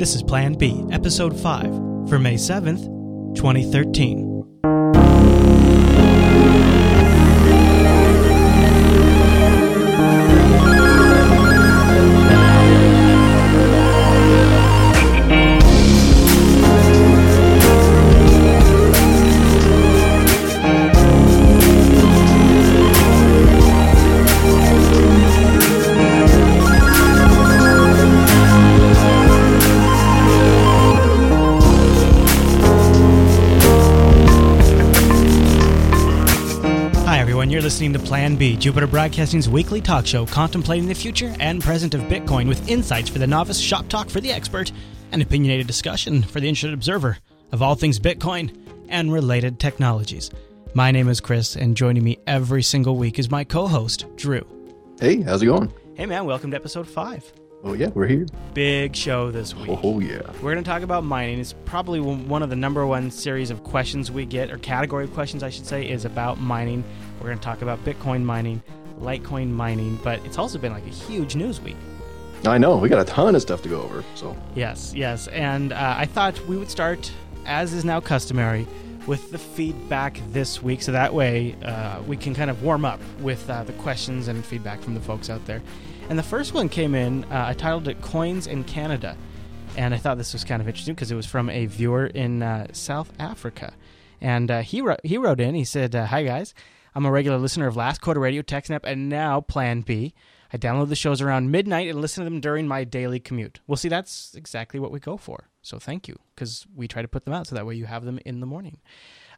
This is Plan B, Episode 5, for May 7th, 2013. Jupiter Broadcasting's weekly talk show contemplating the future and present of Bitcoin with insights for the novice, shop talk for the expert, and opinionated discussion for the interested observer of all things Bitcoin and related technologies. My name is Chris, and joining me every single week is my co host, Drew. Hey, how's it going? Hey, man, welcome to episode 5. Oh yeah, we're here. Big show this week. Oh yeah. We're going to talk about mining. It's probably one of the number one series of questions we get, or category of questions, I should say, is about mining. We're going to talk about Bitcoin mining, Litecoin mining, but it's also been like a huge news week. I know we got a ton of stuff to go over. So Yes, yes. And uh, I thought we would start, as is now customary, with the feedback this week. So that way uh, we can kind of warm up with uh, the questions and feedback from the folks out there. And the first one came in, uh, I titled it Coins in Canada. And I thought this was kind of interesting because it was from a viewer in uh, South Africa. And uh, he, wrote, he wrote in, he said, uh, Hi guys, I'm a regular listener of Last Quarter Radio, TechSnap, and now Plan B. I download the shows around midnight and listen to them during my daily commute. Well, see, that's exactly what we go for. So thank you, because we try to put them out so that way you have them in the morning.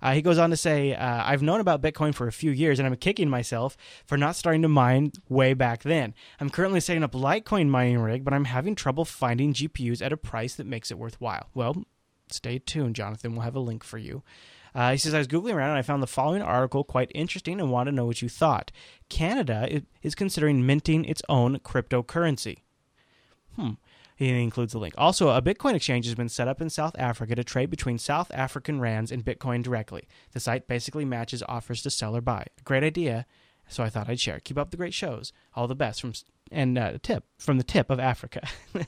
Uh, he goes on to say, uh, I've known about Bitcoin for a few years and I'm kicking myself for not starting to mine way back then. I'm currently setting up Litecoin mining rig, but I'm having trouble finding GPUs at a price that makes it worthwhile. Well, stay tuned, Jonathan. We'll have a link for you. Uh, he says, I was Googling around and I found the following article quite interesting and want to know what you thought. Canada is considering minting its own cryptocurrency. Hmm. He includes the link. Also, a Bitcoin exchange has been set up in South Africa to trade between South African rands and Bitcoin directly. The site basically matches offers to sell or buy. Great idea, so I thought I'd share. Keep up the great shows. All the best from and uh, tip from the tip of Africa.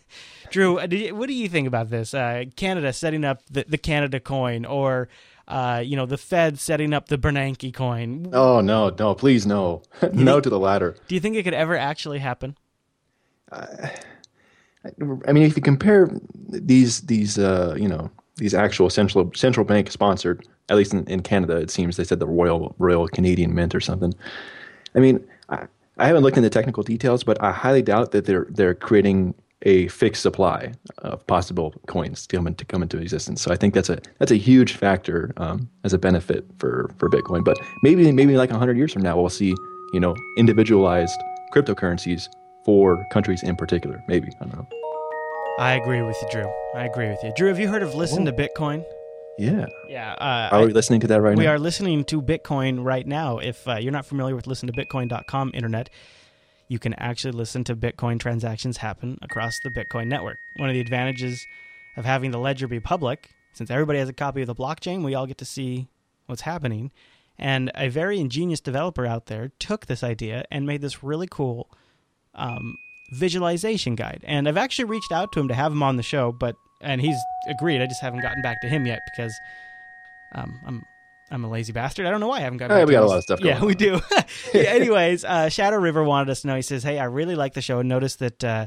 Drew, you, what do you think about this? Uh, Canada setting up the, the Canada coin, or uh, you know, the Fed setting up the Bernanke coin. oh no, no, please no, no to the latter. Do you think it could ever actually happen? I mean, if you compare these these uh, you know these actual central central bank sponsored, at least in, in Canada, it seems they said the Royal Royal Canadian Mint or something. I mean, I, I haven't looked into technical details, but I highly doubt that they're they're creating a fixed supply of possible coins to come into, come into existence. So I think that's a that's a huge factor um, as a benefit for for Bitcoin. But maybe maybe like hundred years from now, we'll see you know individualized cryptocurrencies for countries in particular. Maybe I don't know. I agree with you, Drew. I agree with you. Drew, have you heard of Listen to Bitcoin? Yeah. Yeah. Uh, Are we listening to that right we now? We are listening to Bitcoin right now. If uh, you're not familiar with listentobitcoin.com internet, you can actually listen to Bitcoin transactions happen across the Bitcoin network. One of the advantages of having the ledger be public, since everybody has a copy of the blockchain, we all get to see what's happening. And a very ingenious developer out there took this idea and made this really cool um, visualization guide. And I've actually reached out to him to have him on the show, but and he's agreed. I just haven't gotten back to him yet because um, I'm I'm a lazy bastard. I don't know why I haven't got. Hey, back we to got a lot of stuff Yeah, going we do. Yeah, anyways, uh, Shadow River wanted us to know. He says, "Hey, I really like the show and noticed that." Uh,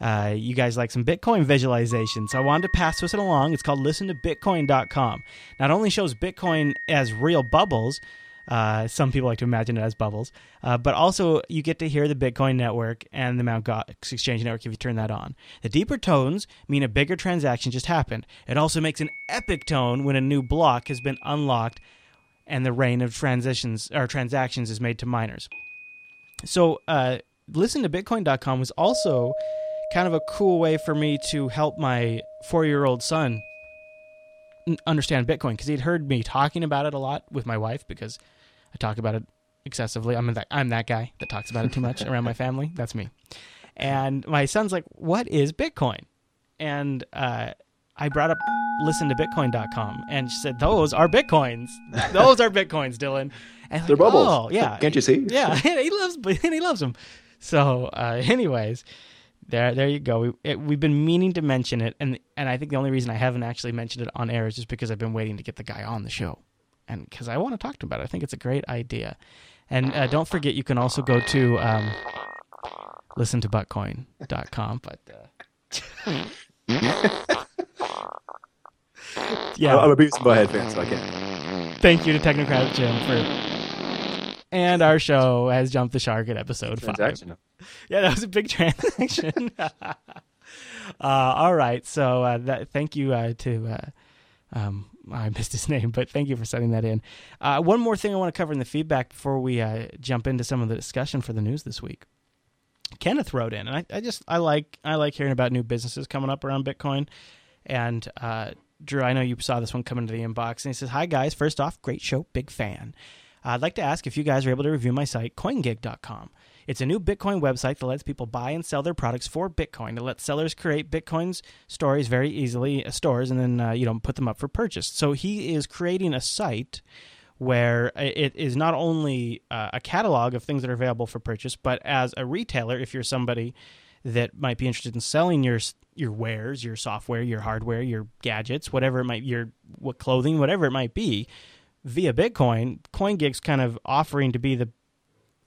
uh, you guys like some Bitcoin visualization. So I wanted to pass this along. It's called listentobitcoin.com. Not only shows Bitcoin as real bubbles, uh, some people like to imagine it as bubbles, uh, but also you get to hear the Bitcoin network and the Mt. Gox exchange network if you turn that on. The deeper tones mean a bigger transaction just happened. It also makes an epic tone when a new block has been unlocked and the rain of transitions or transactions is made to miners. So, uh, listen to Bitcoin.com was also kind of a cool way for me to help my four year old son understand Bitcoin because he'd heard me talking about it a lot with my wife because I talk about it excessively. I'm that I'm that guy that talks about it too much around my family. That's me. And my son's like, "What is Bitcoin?" And uh, I brought up listen to bitcoin.com and she said those are bitcoins those are bitcoins dylan and They're like, bubbles. oh, yeah Can't you see? yeah he loves and he loves them so uh, anyways There, there you go. We, it, we've been meaning to mention it, and and I think the only reason I haven't actually mentioned it on air is just because I've been waiting to get the guy on the show, and because I want to talk to him about it. I think it's a great idea. And uh, don't forget, you can also go to um, listen to buttcoin.com. But uh, yeah, I'm a Beavis and Butthead fan, so I can't. Thank you to Technocrat Jim for. And our show has jumped the shark at episode five. Yeah, that was a big transaction. uh, all right, so uh, that, thank you uh, to. Uh, um, I missed his name, but thank you for sending that in. Uh, one more thing I want to cover in the feedback before we uh, jump into some of the discussion for the news this week. Kenneth wrote in, and I, I, just I like I like hearing about new businesses coming up around Bitcoin. And Drew, I know you saw this one come into the inbox, and he says, "Hi guys, first off, great show, big fan. I'd like to ask if you guys are able to review my site, CoinGig.com. It's a new Bitcoin website that lets people buy and sell their products for Bitcoin. It lets sellers create Bitcoin's stories very easily, uh, stores, and then uh, you know put them up for purchase. So he is creating a site where it is not only uh, a catalog of things that are available for purchase, but as a retailer, if you're somebody that might be interested in selling your your wares, your software, your hardware, your gadgets, whatever it might, your what clothing, whatever it might be, via Bitcoin, CoinGig's kind of offering to be the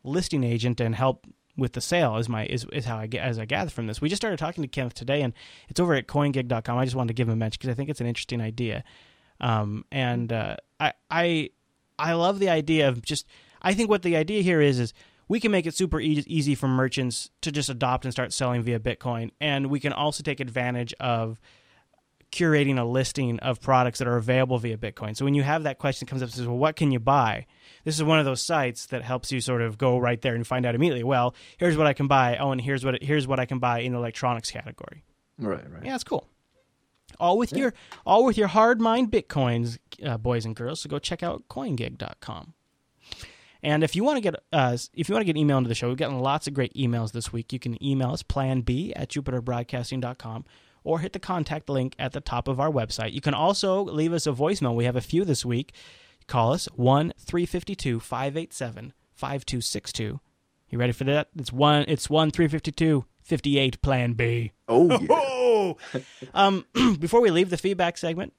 listing agent and help with the sale is my is, is how I get as I gather from this. We just started talking to Kenneth today, and it's over at CoinGig.com. I just wanted to give him a mention because I think it's an interesting idea, um, and uh, I I I love the idea of just. I think what the idea here is is we can make it super e- easy for merchants to just adopt and start selling via Bitcoin, and we can also take advantage of curating a listing of products that are available via Bitcoin. So when you have that question that comes up, says, "Well, what can you buy?" This is one of those sites that helps you sort of go right there and find out immediately. Well, here's what I can buy. Oh, and here's what here's what I can buy in the electronics category. Right, right. Yeah, it's cool. All with yeah. your all with your hard mined bitcoins, uh, boys and girls. So go check out CoinGig.com. And if you want to get uh, if you want to get email into the show, we've gotten lots of great emails this week. You can email us plan B at jupiterbroadcasting.com or hit the contact link at the top of our website. You can also leave us a voicemail. We have a few this week. Call us 1 352 587 5262. You ready for that? It's 1 it's 1 352 58 plan B. Oh, yeah. um, before we leave the feedback segment,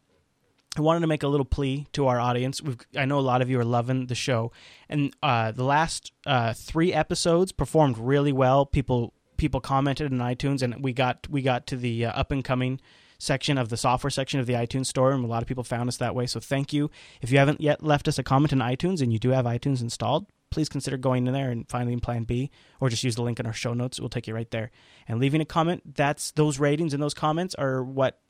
I wanted to make a little plea to our audience. We've, I know a lot of you are loving the show, and uh, the last uh, three episodes performed really well. People people commented in iTunes, and we got we got to the uh, up and coming section of the software section of the iTunes store, and a lot of people found us that way. So thank you. If you haven't yet left us a comment in iTunes, and you do have iTunes installed, please consider going in there and finding Plan B, or just use the link in our show notes. We'll take you right there. And leaving a comment. That's those ratings and those comments are what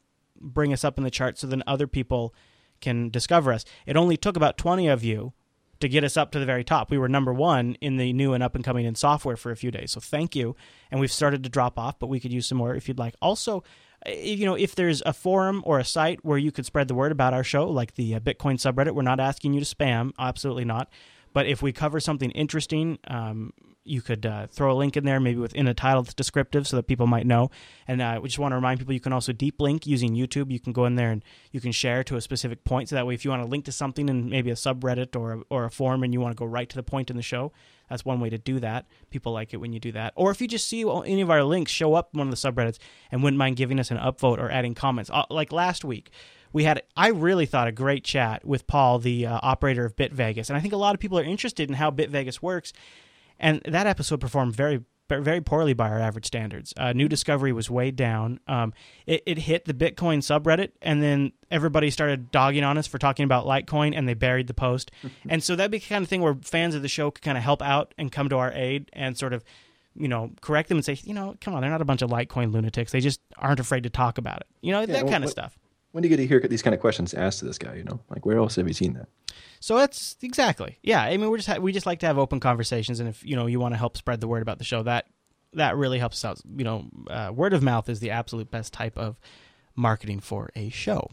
bring us up in the chart, so then other people can discover us. It only took about twenty of you to get us up to the very top. We were number one in the new and up and coming in software for a few days. So thank you. And we've started to drop off, but we could use some more if you'd like. Also, you know, if there's a forum or a site where you could spread the word about our show, like the uh, Bitcoin subreddit, we're not asking you to spam, absolutely not. But if we cover something interesting, um, you could uh, throw a link in there, maybe within a title that's descriptive, so that people might know. And uh, we just want to remind people you can also deep link using YouTube. You can go in there and you can share to a specific point. So that way, if you want to link to something in maybe a subreddit or a, or a forum, and you want to go right to the point in the show, that's one way to do that. People like it when you do that. Or if you just see any of our links show up in one of the subreddits and wouldn't mind giving us an upvote or adding comments, uh, like last week we had I really thought a great chat with Paul, the uh, operator of BitVegas, and I think a lot of people are interested in how BitVegas works and that episode performed very very poorly by our average standards. Uh, New Discovery was way down. Um, it, it, hit the Bitcoin subreddit, and then everybody started dogging on us for talking about Litecoin, and they buried the post. and so that'd be the kind of thing where fans of the show could kind of help out and come to our aid and sort of, you know, correct them and say, you know, come on, they're not a bunch of Litecoin lunatics. They just aren't afraid to talk about it. You know, yeah, that well, kind of stuff. When do you get to hear these kind of questions asked to this guy? You know, like where else have you seen that? So that's exactly, yeah. I mean, we're just ha- we just like to have open conversations, and if you know you want to help spread the word about the show, that that really helps us out. You know, uh, word of mouth is the absolute best type of marketing for a show.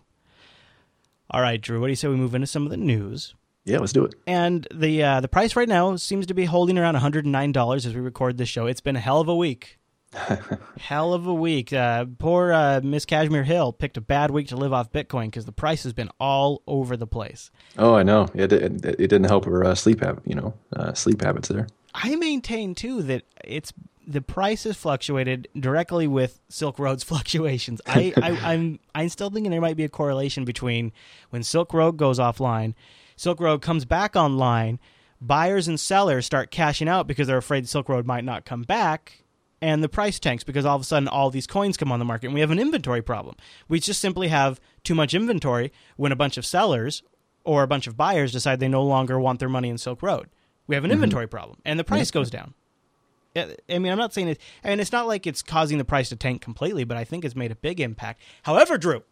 All right, Drew, what do you say we move into some of the news? Yeah, let's do it. And the uh, the price right now seems to be holding around one hundred and nine dollars as we record this show. It's been a hell of a week. Hell of a week. Uh, poor uh, Miss Kashmir Hill picked a bad week to live off Bitcoin because the price has been all over the place. Oh, I know. It, it, it didn't help her uh, sleep habit. You know, uh, sleep habits there. I maintain too that it's the price has fluctuated directly with Silk Road's fluctuations. I, I, I'm I'm still thinking there might be a correlation between when Silk Road goes offline, Silk Road comes back online, buyers and sellers start cashing out because they're afraid Silk Road might not come back, and the price tanks because all of a sudden all these coins come on the market and we have an inventory problem. We just simply have too much inventory when a bunch of sellers or a bunch of buyers decide they no longer want their money in Silk Road. We have an mm-hmm. inventory problem and the price goes down. I mean, I'm not saying it. I mean, it's not like it's causing the price to tank completely, but I think it's made a big impact. However, Drew,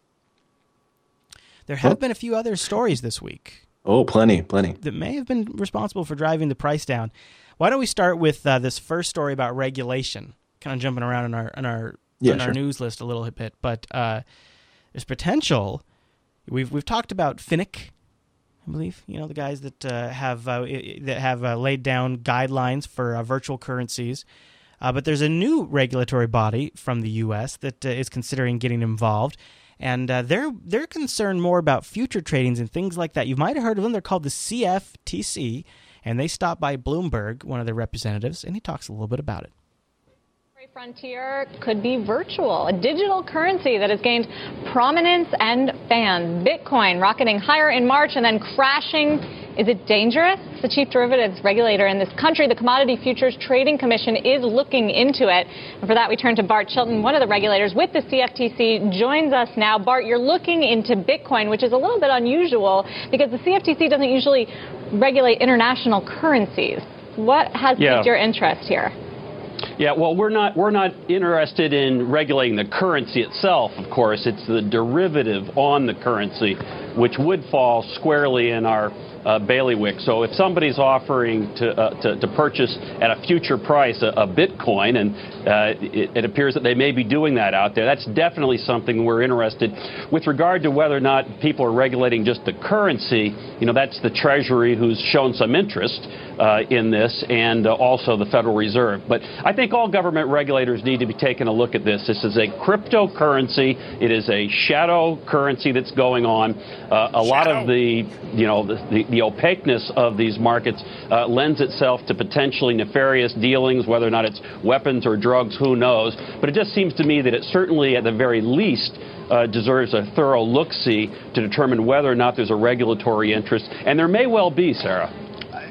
there have been a few other stories this week. Oh, plenty, plenty. That may have been responsible for driving the price down. Why don't we start with uh, this first story about regulation? Kind of jumping around in our in our yeah, in sure. our news list a little bit, but uh, there's potential. We've we've talked about FinCEN I believe you know the guys that uh, have uh, that have uh, laid down guidelines for uh, virtual currencies. Uh, but there's a new regulatory body from the U.S. that uh, is considering getting involved, and they're they're concerned more about future tradings and things like that. You might have heard of them. They're called the CFTC, and they stopped by Bloomberg, one of their representatives, and he talks a little bit about it frontier could be virtual, a digital currency that has gained prominence and fans. Bitcoin rocketing higher in March and then crashing. Is it dangerous? The chief derivatives regulator in this country, the Commodity Futures Trading Commission, is looking into it. And for that, we turn to Bart Chilton, one of the regulators with the CFTC, joins us now. Bart, you're looking into Bitcoin, which is a little bit unusual because the CFTC doesn't usually regulate international currencies. What has yeah. piqued your interest here? Yeah, well, we're not we're not interested in regulating the currency itself. Of course, it's the derivative on the currency, which would fall squarely in our uh, bailiwick. So if somebody's offering to, uh, to, to, purchase at a future price a, a Bitcoin, and uh, it, it, appears that they may be doing that out there, that's definitely something we're interested. With regard to whether or not people are regulating just the currency, you know, that's the Treasury who's shown some interest uh, in this, and uh, also the Federal Reserve. But I think all government regulators need to be taking a look at this. This is a cryptocurrency. It is a shadow currency that's going on. Uh, a shadow. lot of the, you know, the, the the opaqueness of these markets uh, lends itself to potentially nefarious dealings, whether or not it's weapons or drugs, who knows. But it just seems to me that it certainly, at the very least, uh, deserves a thorough look see to determine whether or not there's a regulatory interest. And there may well be, Sarah.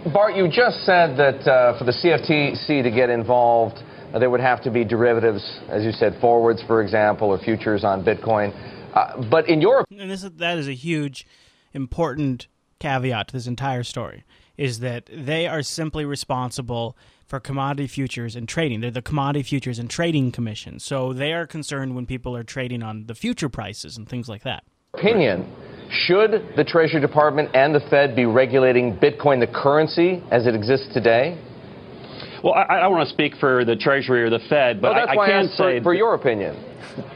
Bart, you just said that uh, for the CFTC to get involved, uh, there would have to be derivatives, as you said, forwards, for example, or futures on Bitcoin. Uh, but in your and this is, that is a huge, important caveat to this entire story is that they are simply responsible for commodity futures and trading. They're the Commodity Futures and Trading Commission. So they are concerned when people are trading on the future prices and things like that. Opinion Should the Treasury Department and the Fed be regulating Bitcoin, the currency, as it exists today? Well, I, I don't want to speak for the Treasury or the Fed, but well, I, I can say for, for your opinion.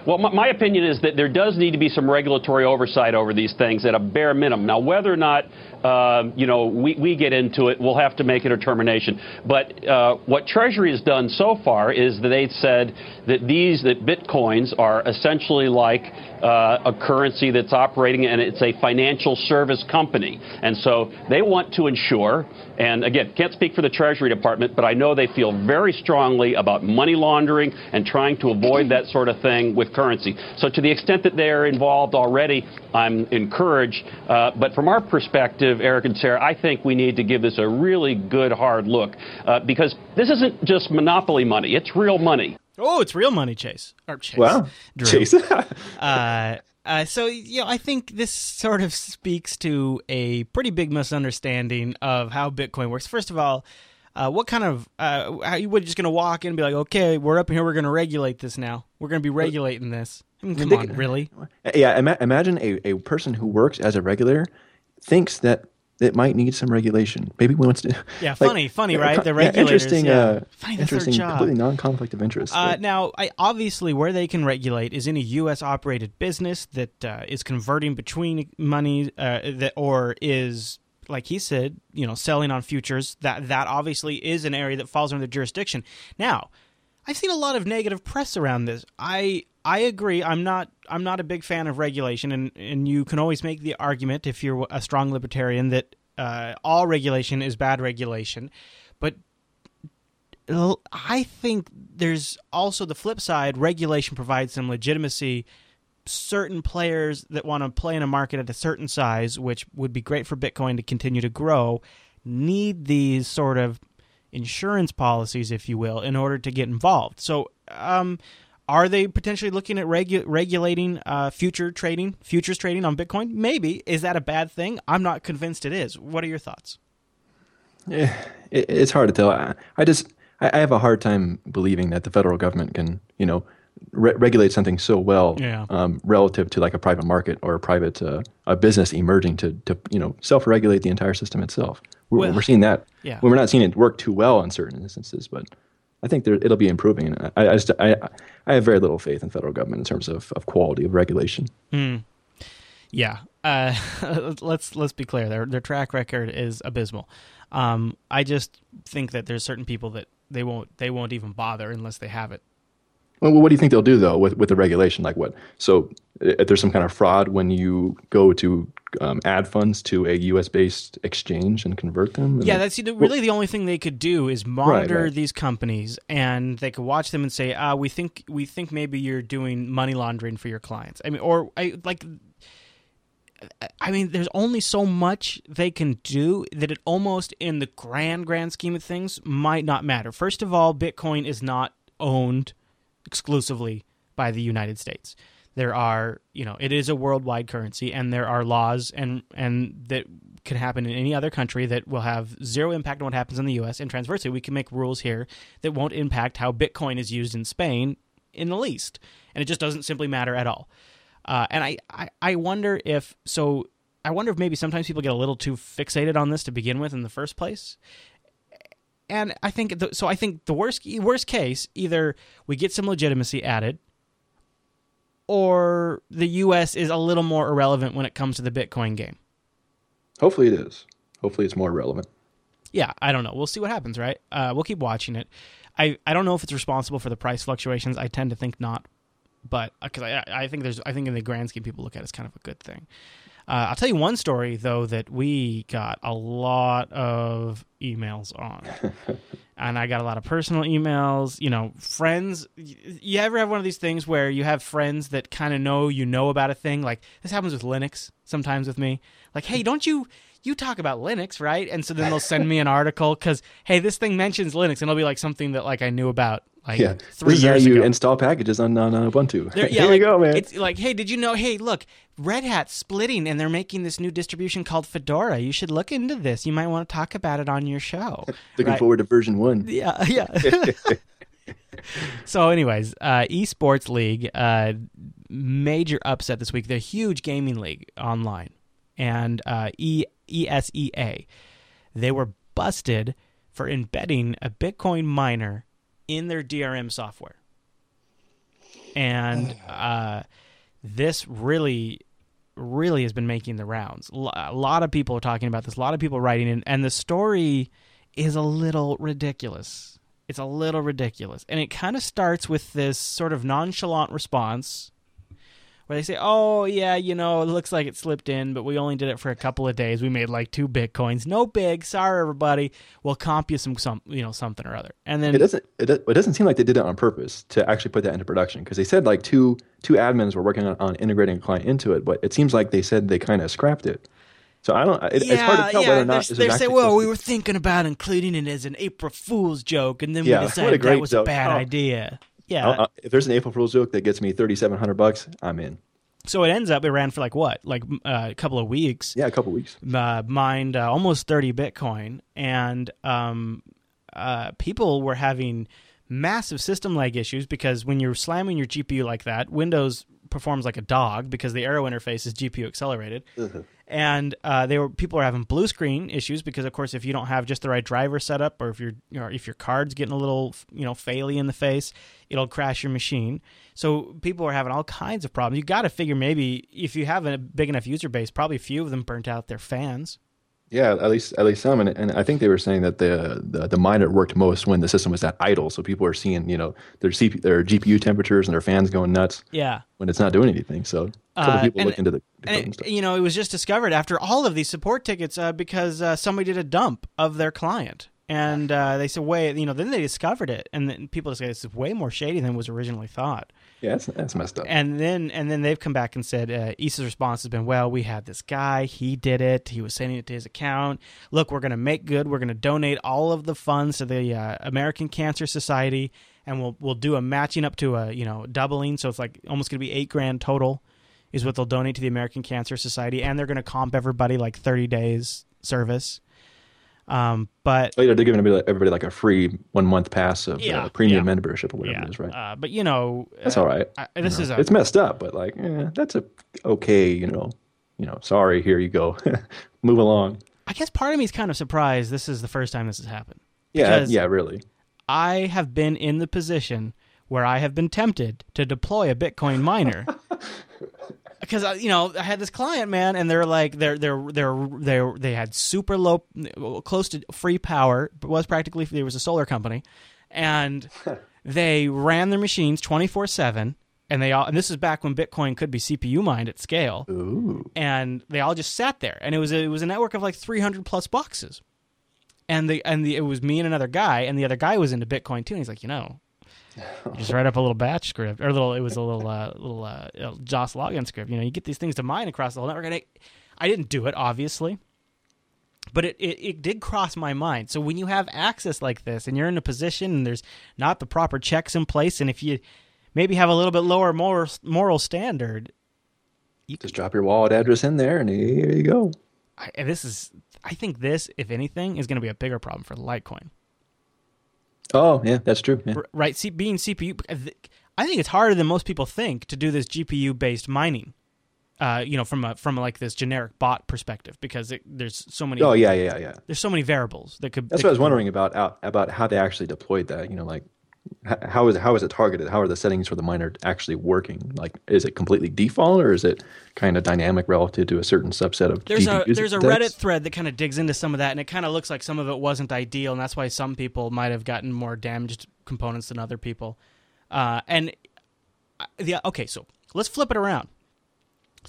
Well, my, my, opinion is that there does need to be some regulatory oversight over these things at a bare minimum. Now, whether or not uh, you know we, we get into it, we'll have to make a determination. But uh, what Treasury has done so far is that they've said that these that bitcoins are essentially like uh, a currency that's operating and it's a financial service company, and so they want to ensure. And again, can't speak for the Treasury Department, but I know they feel very strongly about money laundering and trying to avoid that sort of thing with currency. So to the extent that they're involved already, I'm encouraged. Uh, but from our perspective, Eric and Sarah, I think we need to give this a really good hard look uh, because this isn't just monopoly money; it's real money. Oh, it's real money, Chase. Or Chase. Wow, Drew. Chase. uh, uh, so you know, I think this sort of speaks to a pretty big misunderstanding of how Bitcoin works. First of all, uh, what kind of uh, how you would just going to walk in and be like, okay, we're up here, we're going to regulate this now. We're going to be regulating this. I mean, come they, on, really? Yeah, ima- imagine a, a person who works as a regulator thinks that it might need some regulation. Maybe we wants to. Yeah, like, funny, funny, right? The regulators. Yeah, interesting. Yeah. Uh, funny, interesting. Completely non-conflict of interest. Uh, now, I, obviously, where they can regulate is any U.S. operated business that uh, is converting between money uh, that or is like he said, you know, selling on futures. That that obviously is an area that falls under the jurisdiction. Now, I've seen a lot of negative press around this. I I agree. I'm not I'm not a big fan of regulation, and and you can always make the argument if you're a strong libertarian that uh, all regulation is bad regulation. But I think there's also the flip side. Regulation provides some legitimacy. Certain players that want to play in a market at a certain size, which would be great for Bitcoin to continue to grow, need these sort of insurance policies, if you will, in order to get involved. So, um, are they potentially looking at regu- regulating uh, future trading, futures trading on Bitcoin? Maybe. Is that a bad thing? I'm not convinced it is. What are your thoughts? Yeah, it, it's hard to tell. I, I just I, have a hard time believing that the federal government can, you know, re- regulate something so well yeah. um, relative to like a private market or a private uh, a business emerging to to you know self-regulate the entire system itself. We're, well, we're seeing that. Yeah. We're not seeing it work too well in certain instances, but I think there, it'll be improving. I, I, just, I, I have very little faith in federal government in terms of, of quality of regulation. Mm. Yeah. Uh, let's let's be clear. Their their track record is abysmal. Um, I just think that there's certain people that they won't they won't even bother unless they have it. Well, what do you think they'll do though with with the regulation? Like what? So if there's some kind of fraud when you go to um, add funds to a U.S. based exchange and convert them. And yeah, that's really well, the only thing they could do is monitor right, right. these companies, and they could watch them and say, "Ah, we think we think maybe you're doing money laundering for your clients." I mean, or I like. I mean, there's only so much they can do that it almost, in the grand, grand scheme of things, might not matter. First of all, Bitcoin is not owned exclusively by the United States. There are you know it is a worldwide currency and there are laws and and that can happen in any other country that will have zero impact on what happens in the US and transversely we can make rules here that won't impact how bitcoin is used in Spain in the least. And it just doesn't simply matter at all. Uh, and I, I I wonder if so I wonder if maybe sometimes people get a little too fixated on this to begin with in the first place and I think the, so I think the worst worst case either we get some legitimacy added or the US is a little more irrelevant when it comes to the Bitcoin game? Hopefully it is. Hopefully it's more relevant. Yeah, I don't know. We'll see what happens, right? Uh, we'll keep watching it. I, I don't know if it's responsible for the price fluctuations. I tend to think not, but because uh, I, I think there's I think in the grand scheme people look at it as kind of a good thing. Uh, I'll tell you one story though that we got a lot of emails on, and I got a lot of personal emails. You know, friends. You ever have one of these things where you have friends that kind of know you know about a thing? Like this happens with Linux sometimes with me. Like, hey, don't you you talk about Linux, right? And so then they'll send me an article because hey, this thing mentions Linux, and it'll be like something that like I knew about like yeah. three this years you ago. install packages on, on, Ubuntu. yeah, Here like, you go, man. It's like, hey, did you know? Hey, look, Red Hat's splitting, and they're making this new distribution called Fedora. You should look into this. You might want to talk about it on your show. Looking right? forward to version one. Yeah, yeah. so, anyways, uh, esports league, uh, major upset this week. The huge gaming league online, and uh, e- ESEA, they were busted for embedding a Bitcoin miner in their DRM software. And uh, this really, really has been making the rounds. A lot of people are talking about this. A lot of people writing in, and the story is a little ridiculous. It's a little ridiculous, and it kind of starts with this sort of nonchalant response where they say, "Oh yeah, you know, it looks like it slipped in, but we only did it for a couple of days. We made like two bitcoins. No big. Sorry, everybody. We'll comp you some some you know something or other." And then it doesn't it, it doesn't seem like they did it on purpose to actually put that into production because they said like two two admins were working on, on integrating a client into it, but it seems like they said they kind of scrapped it. So I don't. It, yeah, it's hard to tell yeah, whether or not. They say, "Well, we were thinking about including it as an April Fool's joke, and then yeah, we decided that was joke. a bad oh. idea." Yeah. Uh, if there's an April Fool's joke that gets me thirty seven hundred bucks, I'm in. So it ends up it ran for like what, like uh, a couple of weeks. Yeah, a couple of weeks. Uh, mined uh, almost thirty Bitcoin, and um, uh, people were having massive system lag issues because when you're slamming your GPU like that, Windows performs like a dog because the Aero interface is GPU accelerated, mm-hmm. and uh, they were people are having blue screen issues because of course if you don't have just the right driver setup or if your you know, if your card's getting a little you know faily in the face, it'll crash your machine. So people are having all kinds of problems. You got to figure maybe if you have a big enough user base, probably a few of them burnt out their fans. Yeah, at least at least some, and, and I think they were saying that the, the the miner worked most when the system was at idle, so people are seeing you know their CPU, their GPU temperatures and their fans going nuts. Yeah, when it's not doing anything. So a couple uh, people and, look into the, and, you know it was just discovered after all of these support tickets uh, because uh, somebody did a dump of their client and uh, they said, "Wait, you know." Then they discovered it, and then people say it's way more shady than was originally thought. Yeah, that's that's messed up. And then and then they've come back and said uh, ESEA's response has been, "Well, we had this guy. He did it. He was sending it to his account. Look, we're going to make good. We're going to donate all of the funds to the uh, American Cancer Society, and we'll we'll do a matching up to a you know doubling. So it's like almost going to be eight grand total." Is what they'll donate to the American Cancer Society, and they're going to comp everybody like 30 days service. Um, but Oh, yeah, they're giving everybody, everybody like a free one month pass of Yeah, uh, premium yeah. membership or whatever yeah, it is, right? uh, but you know, that's uh, all right. I- you this know. is a it's messed up, but like, eh, that's a okay. You know, you know. Sorry, here you go. Move along. I guess part of me is kind of surprised this is the first time this has happened. Yeah, yeah, really. I have been in the position where I have been tempted to deploy a Bitcoin miner. Because uh, you know, I had this client, man, and they're like, they're they're they're they they had super low, close to free power. But was practically there was a solar company, and they ran their machines twenty four seven. And they all, and this is back when Bitcoin could be CPU mined at scale. Ooh. And they all just sat there, and it was a, it was a network of like three hundred plus boxes and the and the it was me and another guy, and the other guy was into Bitcoin too. And he's like, you know, just write up a little batch script or a little. It was a little uh, little uh, uh, JOS login script. You know, you get these things to mine across the whole network. And I, I didn't do it, obviously, but it, it it did cross my mind. So when you have access like this, and you're in a position, and there's not the proper checks in place, and if you maybe have a little bit lower moral moral standard, you Just drop your wallet address in there, and here you go. I, and this is. I think this, if anything, is going to be a bigger problem for Litecoin. Oh, yeah, that's true. Yeah. Right C- being cpu i think it's harder than most people think to do this gpu based mining uh, you know from a from like this generic bot perspective because it, there's so many Oh, yeah, yeah, yeah. there's so many variables that could That's that what I was wondering about out, about how they actually deployed that. You know, like how is how is it targeted? How are the settings for the miner actually working? Like, is it completely default or is it kind of dynamic relative to a certain subset of there's GPU a user there's a decks? reddit thread that kind of digs into some of that and it kind of looks like some of it wasn't ideal and that's why some people might have gotten more damaged components than other people uh, and uh, the okay so let's flip it around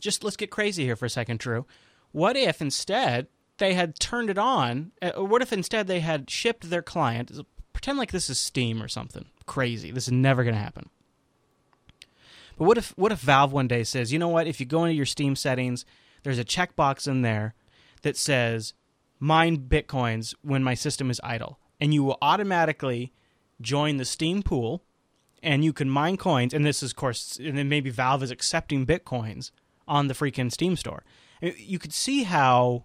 just let's get crazy here for a second, Drew. What if instead they had turned it on? uh, Or what if instead they had shipped their client? Pretend like this is Steam or something crazy. This is never going to happen. But what if what if Valve one day says, you know what? If you go into your Steam settings, there's a checkbox in there that says mine bitcoins when my system is idle, and you will automatically join the Steam pool, and you can mine coins. And this is, of course, and then maybe Valve is accepting bitcoins on the freaking Steam store. You could see how,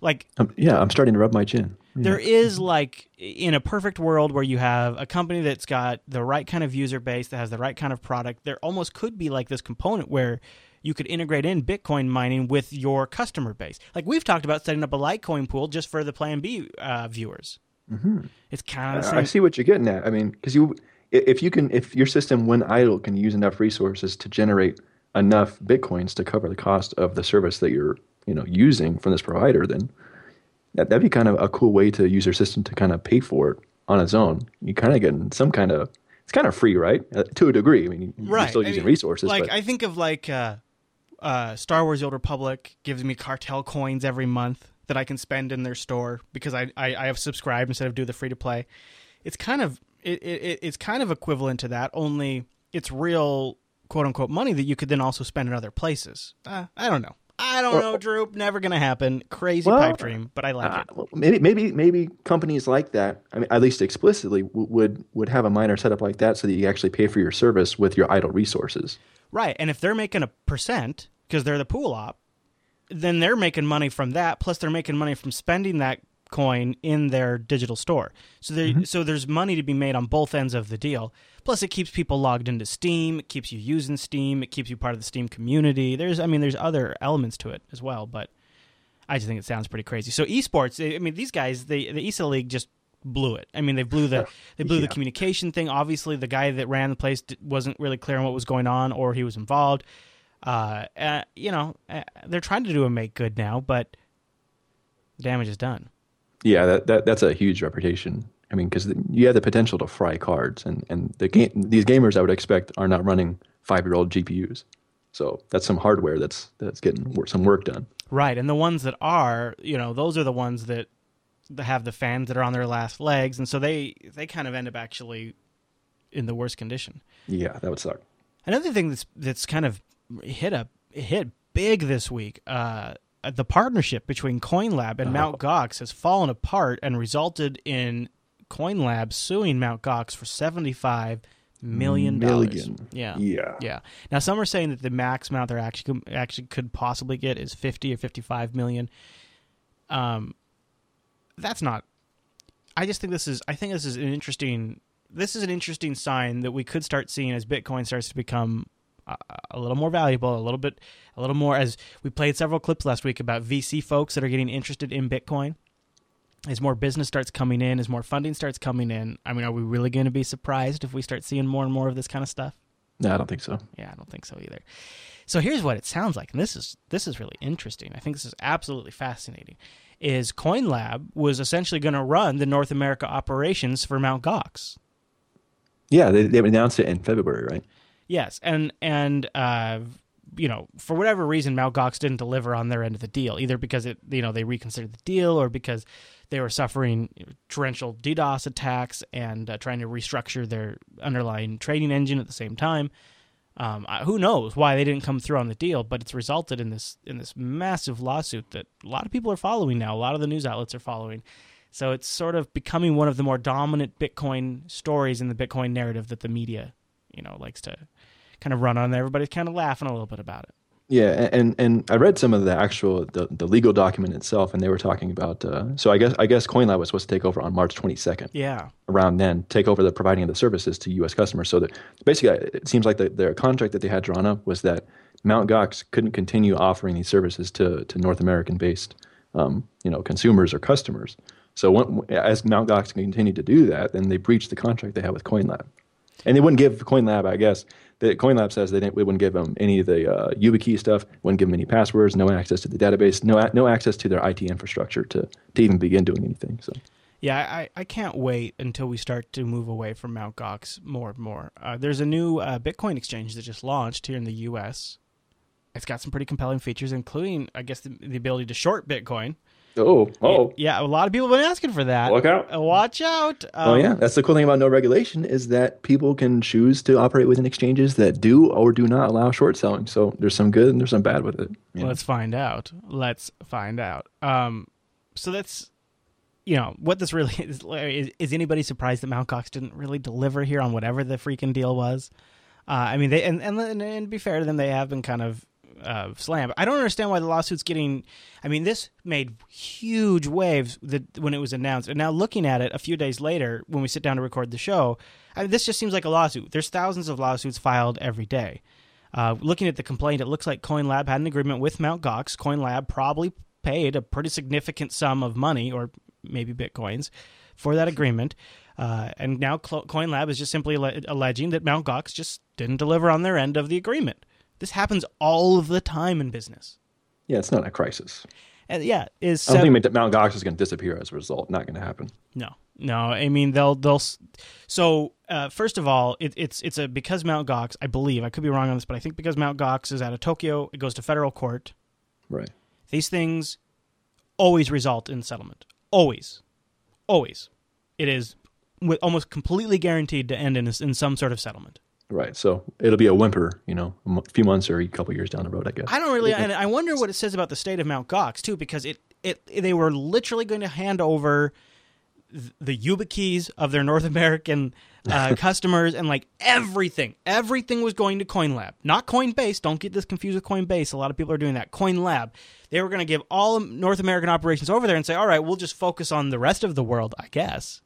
like, Um, yeah, I'm starting to rub my chin. There is like in a perfect world where you have a company that's got the right kind of user base that has the right kind of product there almost could be like this component where you could integrate in bitcoin mining with your customer base like we've talked about setting up a litecoin pool just for the plan b uh, viewers mm-hmm. it's kind of I see what you're getting at. I mean, because you, if you can, if your system when idle can use enough resources to generate enough bitcoins to cover the cost of the service that you're, you know, using from this provider, then that that'd be kind of a cool way to use your system to kind of pay for it on its own. You kind of getting some kind of, it's kind of free, right? Uh, to a degree. I mean, you- you're right still I using mean, resources, like but i think of like uh, uh, star wars the old republic gives me cartel coins every month that i can spend in their store because i, I, I have subscribed instead of do the free to play it's kind of it, it, it's kind of equivalent to that only it's real quote unquote money that you could then also spend in other places uh, i don't know i don't know Droop. never gonna happen crazy Well, pipe dream but i like Uh, it maybe maybe maybe companies like that i mean at least explicitly w- would would have a miner set up like that so that you actually pay for your service with your idle resources Right. And if they're making a percent because they're the pool op, then they're making money from that. Plus, they're making money from spending that coin in their digital store. So there, so there's money to be made on both ends of the deal. Plus, it keeps people logged into Steam. It keeps you using Steam. It keeps you part of the Steam community. There's, I mean, there's other elements to it as well. But I just think it sounds pretty crazy. So esports, I mean, these guys, they, the ESEA League just blew it. I mean, they blew the they blew the communication thing. Obviously, the guy that ran the place wasn't really clear on what was going on, or he was involved. Uh, uh, you know, uh, they're trying to do a make good now, but the damage is done. Yeah, that, that that's a huge reputation. I mean, because you have the potential to fry cards, and and the game these gamers I would expect are not running five year old GPUs, so that's some hardware that's that's getting some work done. Right, and the ones that are, you know, those are the ones that have the fans that are on their last legs, and so they they kind of end up actually in the worst condition. Yeah, that would suck. Another thing that's that's kind of hit a hit big this week. Uh, the partnership between CoinLab and Mount Gox has fallen apart and resulted in CoinLab suing Mount Gox for seventy five million dollars. Yeah, Yeah. yeah. Now some are saying that the max amount they're actually actually could possibly get is fifty or fifty five million. Um, that's not. I just think this is. I think this is an interesting. This is an interesting sign that we could start seeing as Bitcoin starts to become a, a little more valuable, a little bit, a little more. As we played several clips last week about VC folks that are getting interested in Bitcoin. As more business starts coming in, as more funding starts coming in, I mean, are we really going to be surprised if we start seeing more and more of this kind of stuff? No, I don't think so. Yeah, I don't think so either. So here's what it sounds like, and this is this is really interesting. I think this is absolutely fascinating. Is CoinLab was essentially going to run the North America operations for Mount Gox. Yeah, they, they announced it in February, right? Yes, and and uh, you know for whatever reason, Mount Gox didn't deliver on their end of the deal, either because it you know they reconsidered the deal or because they were suffering torrential DDoS attacks and uh, trying to restructure their underlying trading engine at the same time. Um, who knows why they didn't come through on the deal, but it's resulted in this in this massive lawsuit that a lot of people are following now. A lot of the news outlets are following. So it's sort of becoming one of the more dominant Bitcoin stories in the Bitcoin narrative that the media, you know, likes to kind of run on. there. Everybody's kind of laughing a little bit about it. Yeah, and and I read some of the actual the, the legal document itself, and they were talking about. Uh, so I guess I guess CoinLab was supposed to take over on March 22nd. Yeah. Around then, take over the providing of the services to U.S. customers. So that basically, it seems like the, their contract that they had drawn up was that Mount Gox couldn't continue offering these services to to North American based, um, you know, consumers or customers. So when, as Mount Gox continued to do that, then they breached the contract they had with CoinLab, and they wouldn't give CoinLab, I guess. The CoinLab says they, didn't, they wouldn't give them any of the uh, YubiKey stuff, wouldn't give them any passwords, no access to the database, no no access to their IT infrastructure to, to even begin doing anything. So Yeah, I, I can't wait until we start to move away from Mt. Gox more and more. Uh, there's a new uh, Bitcoin exchange that just launched here in the U.S. It's got some pretty compelling features, including, I guess, the, the ability to short Bitcoin. Oh oh Yeah, a lot of people have been asking for that. Look out. Watch out. Um, oh yeah, that's the cool thing about no regulation is that people can choose to operate within exchanges that do or do not allow short selling. So there's some good and there's some bad with it. Yeah. Let's find out. Let's find out. Um, so that's, you know, what this really is. Is, is anybody surprised that Mount Gox didn't really deliver here on whatever the freaking deal was? Uh, I mean, they and, and and and be fair to them, they have been kind of uh, slammed. I don't understand why the lawsuit's getting. I mean, this made huge waves that when it was announced, and now looking at it a few days later, when we sit down to record the show, I mean, this just seems like a lawsuit. There's thousands of lawsuits filed every day. Uh, looking at the complaint, it looks like CoinLab had an agreement with Mt. Gox. CoinLab probably paid a pretty significant sum of money, or maybe bitcoins, for that agreement. Uh, and now CoinLab is just simply alleging that Mt. Gox just didn't deliver on their end of the agreement. This happens all of the time in business. yeah, it's not a crisis. And yeah, is I don't think that Mount Gox is going to disappear as a result. Not going to happen. No, no. I mean, they'll they'll. So uh, first of all, it, it's it's a because Mount Gox. I believe I could be wrong on this, but I think because Mount Gox is out of Tokyo, it goes to federal court. Right. These things always result in settlement. Always, always. It is with almost completely guaranteed to end in in some sort of settlement. Right. So it'll be a whimper, you know, a few months or a couple years down the road, I guess. I don't really, and I wonder what it says about the state of Mount Gox too, because it it they were literally going to hand over th- the YubiKeys of their North American uh, customers and like everything, everything was going to CoinLab, not Coinbase. Don't get this confused with Coinbase. A lot of people are doing that. CoinLab. They were going to give all North American operations over there and say, all right, we'll just focus on the rest of the world, I guess.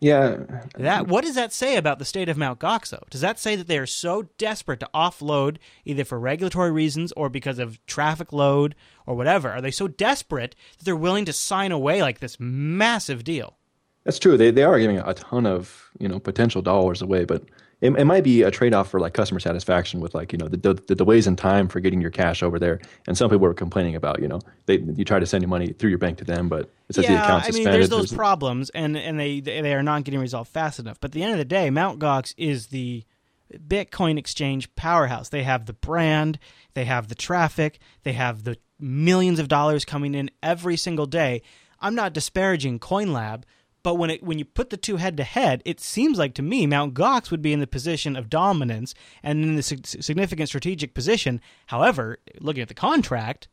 Yeah. That what does that say about the state of Mount Gox though? Does that say that they are so desperate to offload either for regulatory reasons or because of traffic load or whatever? Are they so desperate that they're willing to sign away like this massive deal? That's true. They, they are giving a ton of, you know, potential dollars away, but it, it might be a trade-off for like customer satisfaction with like, you know, the, the, the delays in time for getting your cash over there. And some people were complaining about, you know, they, you try to send your money through your bank to them, but it says the yeah, account's I mean, there's those There's- problems, and and they they are not getting resolved fast enough. But at the end of the day, Mount Gox is the Bitcoin exchange powerhouse. They have the brand, they have the traffic, they have the millions of dollars coming in every single day. I'm not disparaging CoinLab, but when it when you put the two head to head, it seems like to me Mount Gox would be in the position of dominance and in the significant strategic position. However, looking at the contract,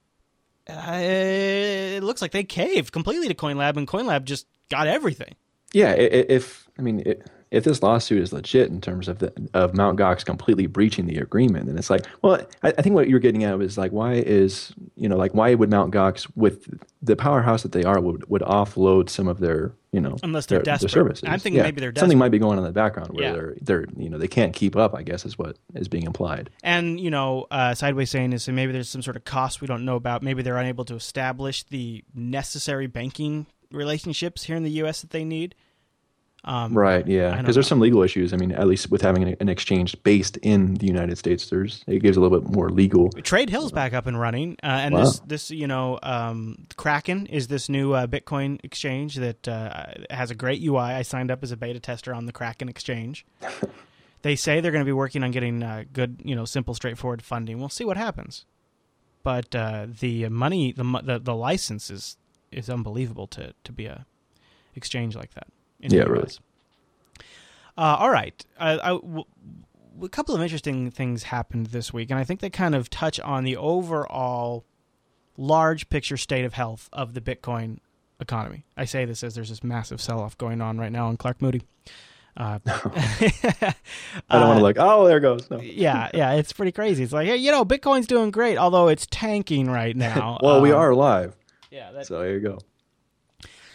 uh, it looks like they caved completely to CoinLab, and CoinLab just got everything. Yeah, if I mean, it, if this lawsuit is legit in terms of the of Mount Gox completely breaching the agreement, then it's like, well, I, I, think what you're getting at is like, why is you know, like, why would Mount Gox, with the powerhouse that they are, would would offload some of their you know, unless they're their, desperate. Their services. I'm thinking yeah. maybe they're desperate. something might be going on in the background where Yeah. they're they're you know they can't keep up. I guess is what is being implied. And you know, uh, sideways saying is maybe there's some sort of cost we don't know about. Maybe they're unable to establish the necessary banking relationships here in the U.S. that they need. Um, Right. Yeah. Because there's some legal issues. I mean, at least with having an, an exchange based in the United States, there's it gives a little bit more legal. TradeHill's back up and running, uh, and Wow. this this you know um, Kraken is this new uh, Bitcoin exchange that uh, has a great UI. I signed up as a beta tester on the Kraken exchange. they say they're going to be working on getting uh, good, you know, simple, straightforward funding. We'll see what happens. But uh, the money, the, the the license is is unbelievable to to be a exchange like that. In Yeah, really. Uh, all right. Uh, I, w- a couple of interesting things happened this week, and I think they kind of touch on the overall large picture state of health of the Bitcoin economy. I say this as there's this massive sell off going on right now on Clark Moody. Uh, I don't want to like, oh, there it goes. No. yeah, yeah, it's pretty crazy. It's like, hey, you know, Bitcoin's doing great, although it's tanking right now. Well, we Um, are live, Yeah, that's so there you go.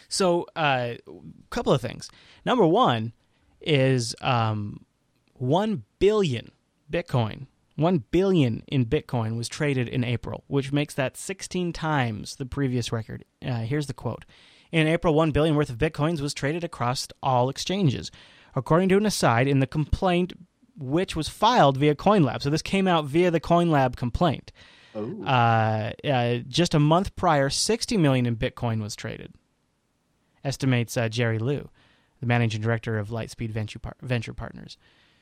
So, a uh, couple of things. Number one is um, one billion Bitcoin. One billion in Bitcoin was traded in April, which makes that 16 times the previous record. Uh, here's the quote: In April, one billion worth of Bitcoins was traded across all exchanges, according to an aside in the complaint, which was filed via CoinLab. So this came out via the CoinLab complaint. Uh, uh, just a month prior, 60 million in Bitcoin was traded estimates uh, Jerry Liew, the managing director of Lightspeed Venture Par- Venture Partners.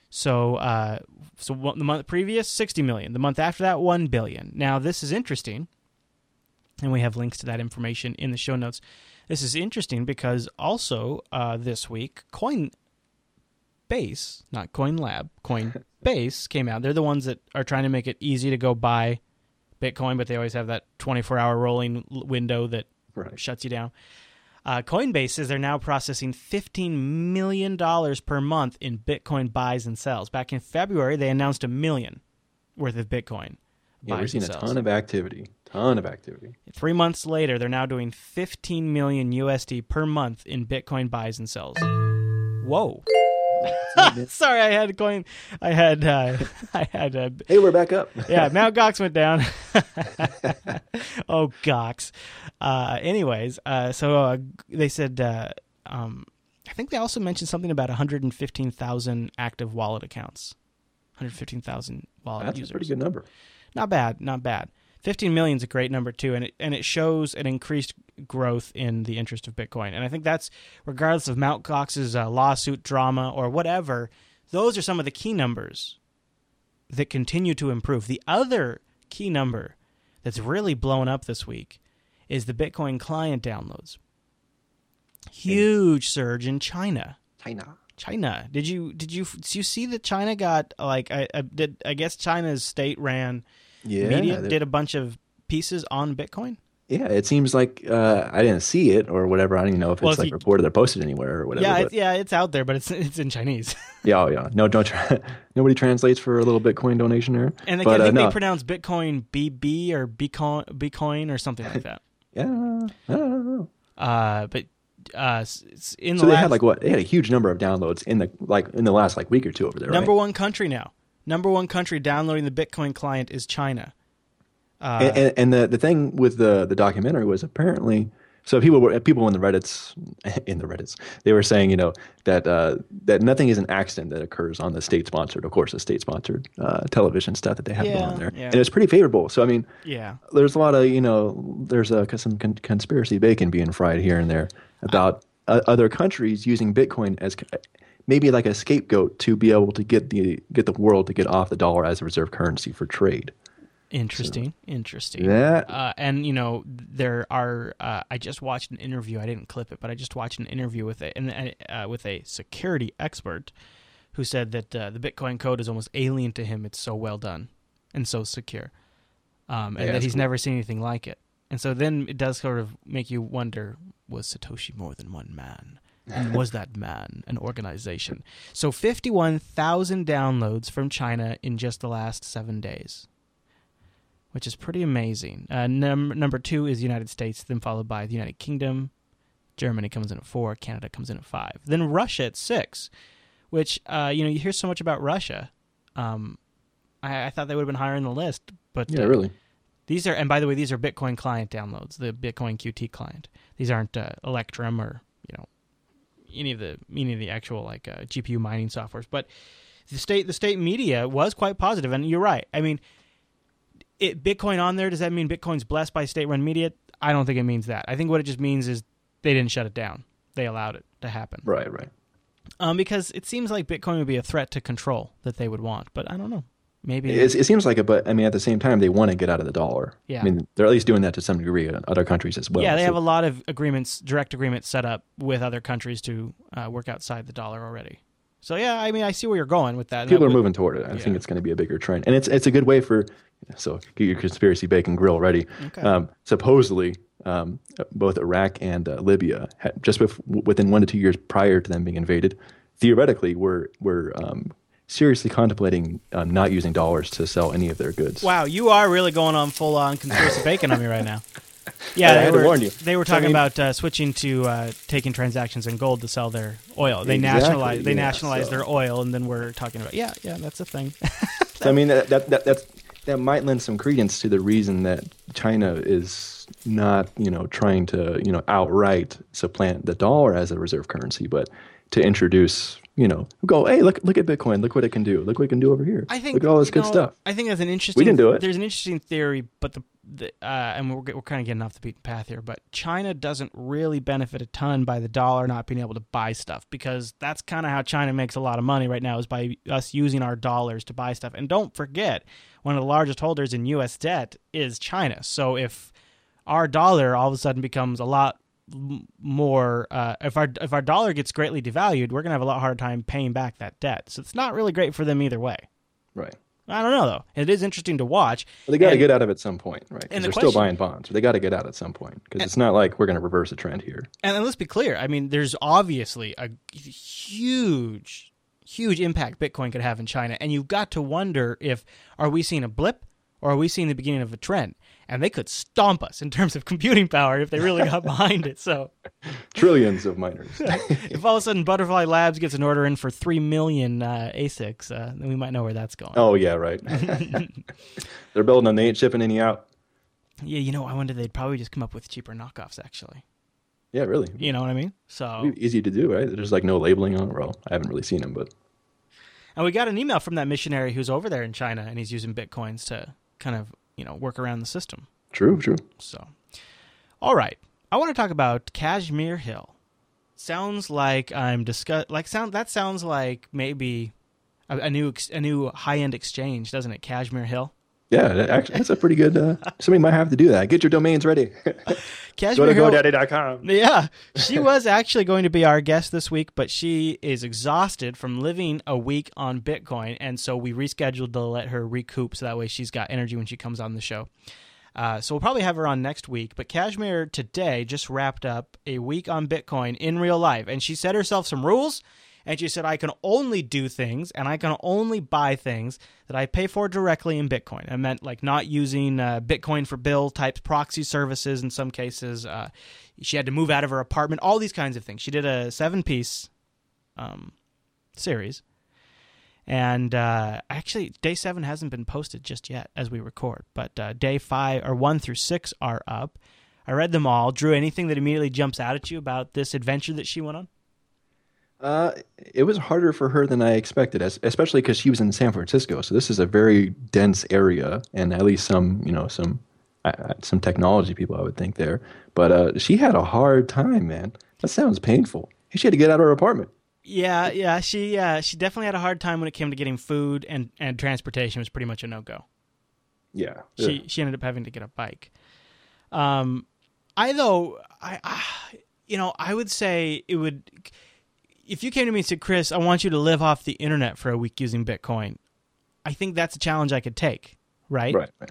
So, uh, so the month previous, sixty million. The month after that, one billion. Now, this is interesting, and we have links to that information in the show notes. This is interesting because also uh, this week, Coinbase, not CoinLab, Coinbase came out. They're the ones that are trying to make it easy to go buy Bitcoin, but they always have that twenty-four hour rolling window that Right. shuts you down. Uh, Coinbase says they're now processing $15 million per month in Bitcoin buys and sells. Back in February, they announced a million worth of Bitcoin Yeah, we're seeing a ton of activity. Ton of activity. Three months later, they're now doing 15 million USD per month in Bitcoin buys and sells. Whoa! Sorry, I had coin. I had. Uh, I had. Uh, Hey, we're back up. yeah, Mount Gox went down. oh, Gox. Uh, anyways, uh, so uh, they said, uh, um, I think they also mentioned something about 115,000 active wallet accounts. 115,000 wallet That's users. a pretty good number. Not bad, not bad. 15 million is a great number too, and it and it shows an increased growth in the interest of Bitcoin. And I think that's regardless of Mount Gox's uh, lawsuit drama or whatever. Those are some of the key numbers that continue to improve. The other key number that's really blown up this week is the Bitcoin client downloads. Huge surge in China. China. China. Did you did you did you see that China got like I, I did I guess China's state ran Yeah. media did a bunch of pieces on Bitcoin. yeah, it seems like uh, I didn't see it or whatever. I don't even know if Well, it's if like you- reported or posted anywhere or whatever. yeah, it's, yeah, it's out there, but it's it's in Chinese. yeah, oh, yeah. No, don't try. Nobody translates for a little Bitcoin donation there. And they, but, I think uh, no. they pronounce Bitcoin BB or Bitcoin Bitcoin or something like that. yeah, I don't know. Uh, but uh, in So they last, had like what? They had a huge number of downloads in the like in the last like week or two over there. number right? one country now. Number one country downloading the Bitcoin client is China. Uh, and, and, and the the thing with the the documentary was apparently so people were people in the reddits in the reddits they were saying you know that uh, that nothing is an accident that occurs on the state sponsored of course the state sponsored uh, television stuff that they have going Yeah, on there yeah. and it's pretty favorable so i mean yeah, there's a lot of you know there's a some con- conspiracy bacon being fried here and there about uh, other countries using bitcoin as maybe like a scapegoat to be able to get the get the world to get off the dollar as a reserve currency for trade Interesting, interesting. Yeah, Uh, and you know, there are. Uh, I just watched an interview. I didn't clip it, but I just watched an interview with a and uh, with a security expert who said that uh, the Bitcoin code is almost alien to him. It's so well done and so secure, um, and Yeah, that he's cool. never seen anything like it. And so then it does sort of make you wonder: Was Satoshi more than one man? And was that man an organization? So fifty-one thousand downloads from China in just the last seven days which is pretty amazing. Uh, num- number two is the United States, then followed by the United Kingdom. Germany comes in at four. Canada comes in at five. Then Russia at six, which uh, you know you hear so much about Russia. Um, I, I thought they would have been higher in the list, but yeah, uh, really. these are and by the way these are Bitcoin client downloads, the Bitcoin QT client. These aren't uh, Electrum or you know any of the any of the actual like uh, GPU mining softwares. But the state the state media was quite positive, and you're right. I mean, it Bitcoin on there does that mean Bitcoin's blessed by state run media? I don't think it means that. I think what it just means is they didn't shut it down. They allowed it to happen. Right, right. Um, because it seems like Bitcoin would be a threat to control that they would want, but I don't know. Maybe It, it seems like it, but I mean, at the same time, they want to get out of the dollar. Yeah. I mean, they're at least doing that to some degree in other countries as well. yeah, they So- have a lot of agreements, direct agreements set up with other countries to uh, work outside the dollar already. So yeah, I mean, I see where you're going with that. people That are would- moving toward it. I Yeah. think it's going to be a bigger trend, and it's it's a good way for. So get your conspiracy bacon grill ready. Okay. Um, supposedly, um, both Iraq and uh, Libya, had, just bef- within one to two years prior to them being invaded, theoretically were were um, seriously contemplating um, not using dollars to sell any of their goods. Wow, you are really going on full on conspiracy bacon on me right now. Yeah, I they had to warn you. They were So, I talking mean- about uh, switching to uh, taking transactions in gold to sell their oil. They Exactly, nationalize they yeah, nationalize so- their oil, and then we're talking about yeah, yeah, that's a thing. So I mean that, that that that's that might lend some credence to the reason that China is not you know trying to you know outright supplant the dollar as a reserve currency, but to introduce you know go hey look look at Bitcoin look what it can do look what it can do over here I think look at all this good know, stuff. I think that's an interesting. We didn't do it. There's an interesting theory, but the, the uh, and we're we're kind of getting off the beaten path here. But China doesn't really benefit a ton by the dollar not being able to buy stuff because that's kind of how China makes a lot of money right now is by us using our dollars to buy stuff. And don't forget, one of the largest holders in U.S. debt is China. So if our dollar all of a sudden becomes a lot more uh, if our if our dollar gets greatly devalued, we're gonna have a lot harder time paying back that debt. So it's not really great for them either way. Right. I don't know though. It is interesting to watch. Well, they got to get out of it at some point, right? and the they're still buying bonds. They got to get out at some point because it's not like we're going to reverse a trend here. And let's be clear. I mean, there's obviously a huge, huge impact Bitcoin could have in China, and you've got to wonder if are we seeing a blip or are we seeing the beginning of a trend? And they could stomp us in terms of computing power if they really got behind it. So Trillions of miners. if all of a sudden Butterfly Labs gets an order in for three million uh, ASICs, uh, then we might know where that's going. oh yeah, right. they're building them. They ain't shipping any out. Yeah, you know, I wonder they'd probably just come up with cheaper knockoffs. Actually, Yeah, really. you know what I mean? So easy to do, right? There's like no labeling on it. Well, I haven't really seen them, but And we got an email from that missionary who's over there in China and he's using bitcoins to kind of, you know, work around the system. true, true. So, all right. I want to talk about Kashmir Hill. Sounds like I'm discuss like sound that sounds like maybe a, a new ex- a new high-end exchange, doesn't it? Kashmir Hill. Yeah, that actually, that's a pretty good. Uh, somebody might have to do that. Get your domains ready. Go Kashmir to GoDaddy.com. Yeah, she was actually going to be our guest this week, but she is exhausted from living a week on Bitcoin, and so we rescheduled to let her recoup, so that way she's got energy when she comes on the show. Uh, so we'll probably have her on next week. But Kashmir today just wrapped up a week on Bitcoin in real life, and she set herself some rules. And she said, I can only do things and I can only buy things that I pay for directly in Bitcoin. I meant like not using uh, Bitcoin for bill type proxy services in some cases. Uh, she had to move out of her apartment, all these kinds of things. She did a seven piece um, series. And uh, actually, day seven hasn't been posted just yet as we record, but uh, day five or one through six are up. I read them all. Drew, anything that immediately jumps out at you about this adventure that she went on? Uh, it was harder for her than I expected, es- especially because she was in San Francisco. So this is a very dense area, and at least some, you know, some uh, some technology people, I would think there. But uh, she had a hard time, man. That sounds painful. She had to get out of her apartment. Yeah, yeah, she uh, she definitely had a hard time when it came to getting food and and transportation was pretty much a no go. Yeah. She Ugh. she ended up having to get a bike. Um, I though I, I you know I would say it would if you came to me and said, Chris, I want you to live off the internet for a week using Bitcoin. I think that's a challenge I could take. Right. Right. right.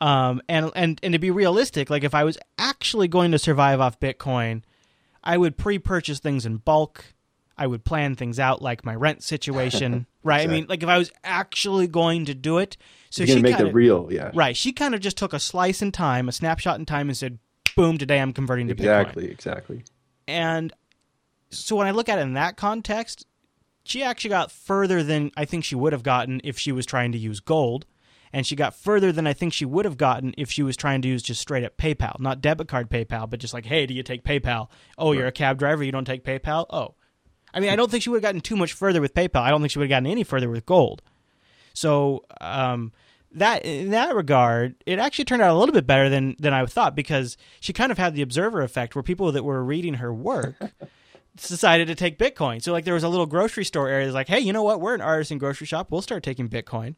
Um, and and and to be realistic, like if I was actually going to survive off Bitcoin, I would pre-purchase things in bulk. I would plan things out, like my rent situation, right? I mean, like if I was actually going to do it. So You're she make kinda, it real. Yeah. right? She kind of just took a slice in time, a snapshot in time, and said, "Boom! Today I'm converting to Bitcoin." Exactly. Exactly. And so when I look at it in that context, she actually got further than I think she would have gotten if she was trying to use gold. And she got further than I think she would have gotten if she was trying to use just straight up PayPal. Not debit card PayPal, but just like, hey, do you take PayPal? Oh, you're a cab driver, you don't take PayPal? Oh. I mean, I don't think she would have gotten too much further with PayPal. I don't think she would have gotten any further with gold. So, um, that in that regard, it actually turned out a little bit better than than I thought because she kind of had the observer effect where people that were reading her work decided to take Bitcoin. So like there was a little grocery store area that's like, hey, you know what? We're an artisan grocery shop. We'll start taking Bitcoin.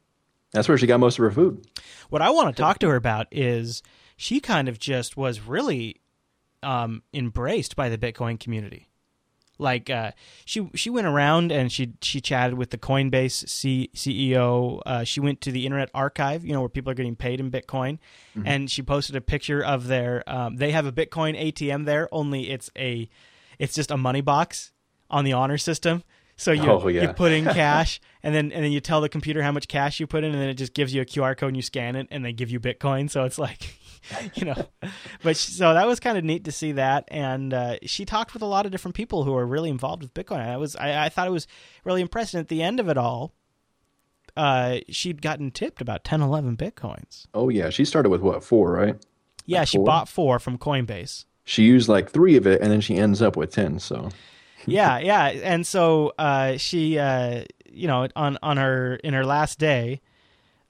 That's where she got most of her food. What I want to talk to her about is she kind of just was really um, embraced by the Bitcoin community. Like uh, she she went around and she she chatted with the Coinbase C- CEO. Uh, she went to the Internet Archive, you know, where people are getting paid in Bitcoin, and she posted a picture of their. Um, they have a Bitcoin ATM there, only it's a it's just a money box on the honor system. So you Oh, yeah. you put in cash and then and then you tell the computer how much cash you put in and then it just gives you a QR code and you scan it and they give you Bitcoin. So it's like, you know, but she, so that was kind of neat to see that. And uh, she talked with a lot of different people who are really involved with Bitcoin. I was I, I thought it was really impressive. At the end of it all, uh, she'd gotten tipped about 10, 11 Bitcoins. Oh yeah. She started with what four, right? Yeah, she four? bought four from Coinbase. She used like three of it, and then she ends up with ten. So yeah, yeah, and so uh, she, uh, you know, on on her in her last day,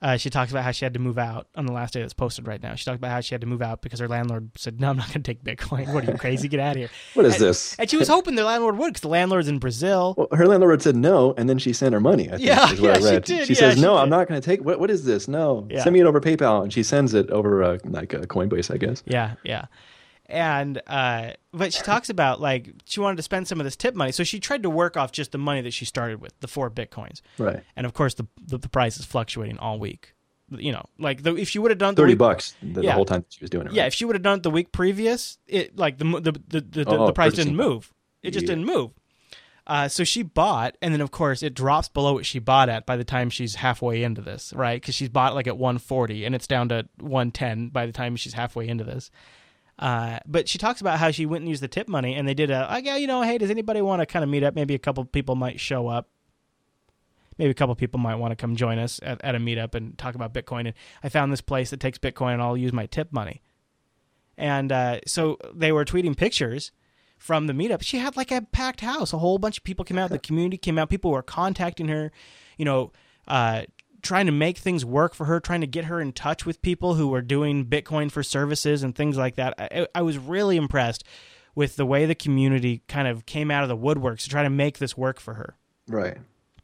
uh, she talks about how she had to move out on the last day that's posted right now. She talked about how she had to move out because her landlord said, "No, I'm not going to take Bitcoin. What are you crazy? Get out of here." what is And- this? And she was hoping the landlord would because the landlord's in Brazil. Well, her landlord said no, and then she sent her money. I think, Yeah, is what I yeah, she read. did, yeah, says, she "No, did. I'm not going to take. What? What is this? No, Yeah. send me it over PayPal." And she sends it over uh, like uh, Coinbase, I guess. Yeah, yeah. And uh but she talks about like she wanted to spend some of this tip money. So she tried to work off just the money that she started with, the 4 bitcoins. Right, And of course the the, the price is fluctuating all week. You know, like the, if she would have done the thirty week, bucks the, the whole time she was doing it. Yeah, if she would have done it the week previous, it like the the the the, the, Oh, the price didn't move. It just Yeah. didn't move. Uh, so she bought, and then of course it drops below what she bought at by the time she's halfway into this, right? Because she's bought like at 140, and it's down to 110 by the time she's halfway into this. Uh, but she talks about how she went and used the tip money, and they did a, like, yeah, you know, hey, does anybody want to kind of meet up? Maybe a couple people might show up. Maybe a couple people might want to come join us at, at a meetup and talk about Bitcoin. And I found this place that takes Bitcoin, and I'll use my tip money. And uh, so they were tweeting pictures from the meetup. She had like a packed house. A whole bunch of people came out. The community came out. People were contacting her, you know, uh, trying to make things work for her, trying to get her in touch with people who were doing Bitcoin for services and things like that. I, I was really impressed with the way the community kind of came out of the woodworks to try to make this work for her. right.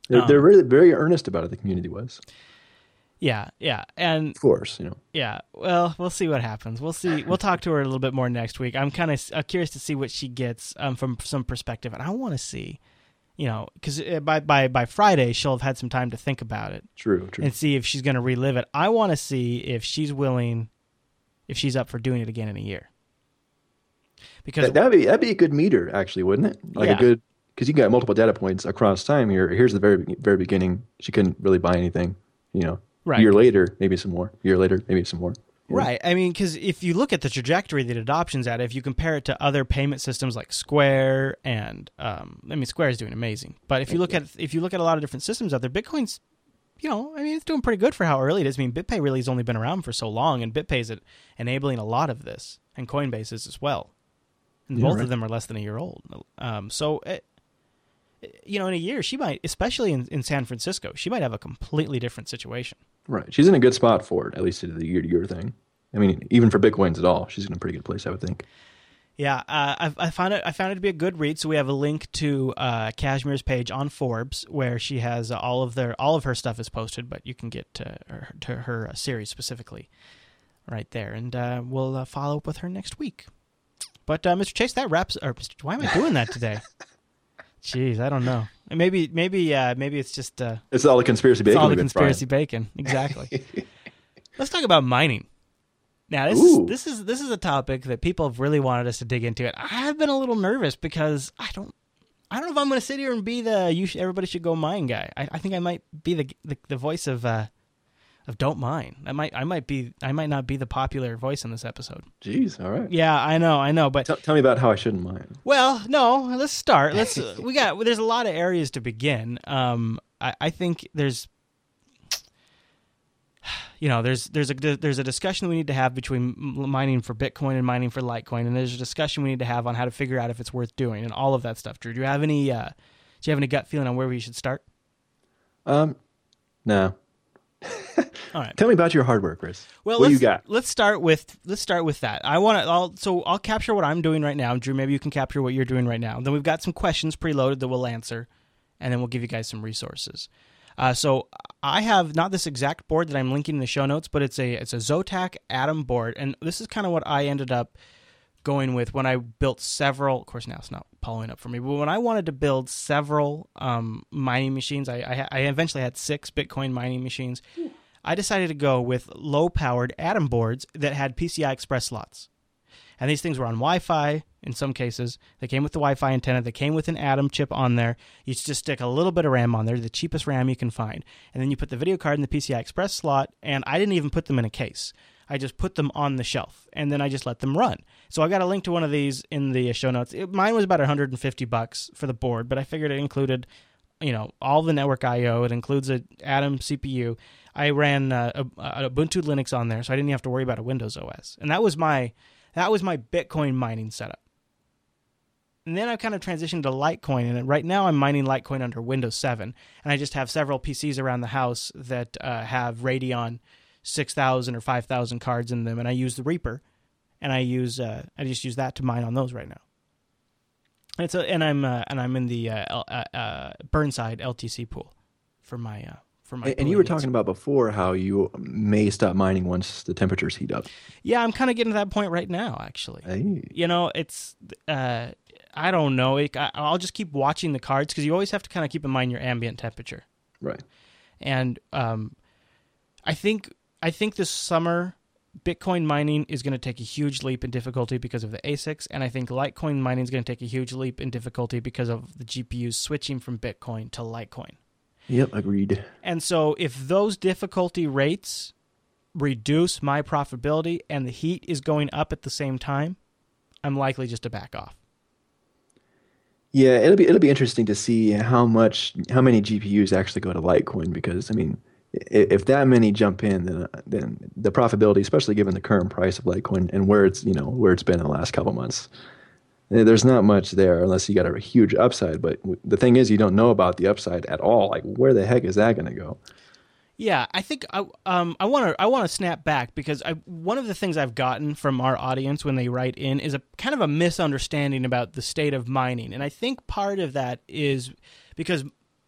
They're, Um, they're really very earnest about it. The community was, Yeah, yeah, and of course, you know. Yeah, well, we'll see what happens. We'll see. We'll talk to her a little bit more next week. I'm kind of uh, curious to see what she gets um, from some perspective, and I want to see, you know, because eh, by by by Friday she'll have had some time to think about it True, true. and see if she's going to relive it. I want to see if she's willing, if she's up for doing it again in a year. Because That, that'd be that'd be a good meter, actually, wouldn't it? Like Yeah. a good because you got multiple data points across time here. Here's the very very beginning. She couldn't really buy anything. You know, Right. a year later, maybe some more. A year later, maybe some more. Right. I mean, because if you look at the trajectory that adoption's at, if you compare it to other payment systems like Square and, um, I mean, Square is doing amazing. But if you look at if you look at a lot of different systems out there, Bitcoin's, you know, I mean, it's doing pretty good for how early it is. I mean, BitPay really has only been around for so long, and BitPay is enabling a lot of this, and Coinbase is as well. And Yeah, both right. of them are less than a year old. Um, so. It, you know, in a year, she might, especially in, in San Francisco, she might have a completely different situation. Right. She's in a good spot for it, at least to the year to year thing. I mean, even for Bitcoins at all, she's in a pretty good place, I would think. Yeah, uh, I, I found it. I found it to be a good read. So we have a link to uh, Kashmir's page on Forbes, where she has uh, all of their all of her stuff is posted, but you can get to her, to her uh, series specifically right there, and uh, we'll uh, follow up with her next week. But uh, Mr. Chase, that wraps. Or Mr. why am I doing that today? Jeez, I don't know. Maybe, maybe, uh, maybe it's just uh, It's all the conspiracy it's bacon. all the we've been frying. conspiracy bacon. Exactly. Let's talk about mining. Now this Ooh. is, this is this is a topic that people have really wanted us to dig into. It. I've been a little nervous because I don't I don't know if I'm going to sit here and be the you sh- everybody should go mine guy. I, I think I might be the the, the voice of uh, of don't mine. I might I might be I might not be the popular voice in this episode. Jeez, all right. Yeah, I know, I know, but Tell, tell me about how I shouldn't mind. well, no, let's start. Let's we got there's a lot of areas to begin. Um, I, I think there's you know there's there's a there's a discussion we need to have between mining for Bitcoin and mining for Litecoin, and there's a discussion we need to have on how to figure out if it's worth doing and all of that stuff. Drew, do you have any uh, do you have any gut feeling on where we should start? Um, no. All right. Tell me about your hardware, Chris. Well, what let's, you got? Let's start with let's start with that. I want to. I'll so I'll capture what I'm doing right now. Drew, maybe you can capture what you're doing right now. Then we've got some questions preloaded that we'll answer, and then we'll give you guys some resources. Uh, so I have not this exact board that I'm linking in the show notes, but it's a it's a Zotac Atom board, and this is kind of what I ended up going with when I built several. Of course, now it's not following up for me, but when I wanted to build several um, mining machines, I, I I eventually had six Bitcoin mining machines. I decided to go with low powered Atom boards that had PCI Express slots. And these things were on Wi Fi in some cases. They came with the Wi Fi antenna. They came with an Atom chip on there. You just stick a little bit of RAM on there, the cheapest RAM you can find. And then you put the video card in the PCI Express slot. And I didn't even put them in a case. I just put them on the shelf and then I just let them run. So I got a link to one of these in the show notes. It, mine was about 150 bucks for the board, but I figured it included, you know, all the network I/O. It includes a Atom CPU. I ran uh, a, a Ubuntu Linux on there, so I didn't have to worry about a Windows OS. And that was my that was my Bitcoin mining setup. And then I kind of transitioned to Litecoin, and right now I'm mining Litecoin under Windows 7, and I just have several PCs around the house that uh, have Radeon 6000 or 5000 cards in them, and I use the Reaper, and I use uh, I just use that to mine on those right now. And it's a, and I'm uh, and I'm in the uh, L- uh, uh, Burnside LTC pool for my uh, for my. And, and you were talking about before how you may stop mining once the temperatures heat up. Yeah, I'm kind of getting to that point right now, actually. Hey. You know, it's uh, I don't know. It, I, I'll just keep watching the cards because you always have to kind of keep in mind your ambient temperature. Right. And um, I think I think this summer Bitcoin mining is going to take a huge leap in difficulty because of the ASICs, and I think Litecoin mining is going to take a huge leap in difficulty because of the GPUs switching from Bitcoin to Litecoin. Yep, agreed. And so if those difficulty rates reduce my profitability and the heat is going up at the same time, I'm likely just to back off. Yeah, it'll be it'll be interesting to see how much how many GPUs actually go to Litecoin because I mean, if that many jump in, then then the profitability, especially given the current price of Litecoin and where it's you know where it's been in the last couple months, eh, there's not much there unless you got a huge upside. But the thing is, you don't know about the upside at all. Like, where the heck is that going to go? Yeah, I think I um I want to I want to snap back because I one of the things I've gotten from our audience when they write in is a kind of a misunderstanding about the state of mining, and I think part of that is because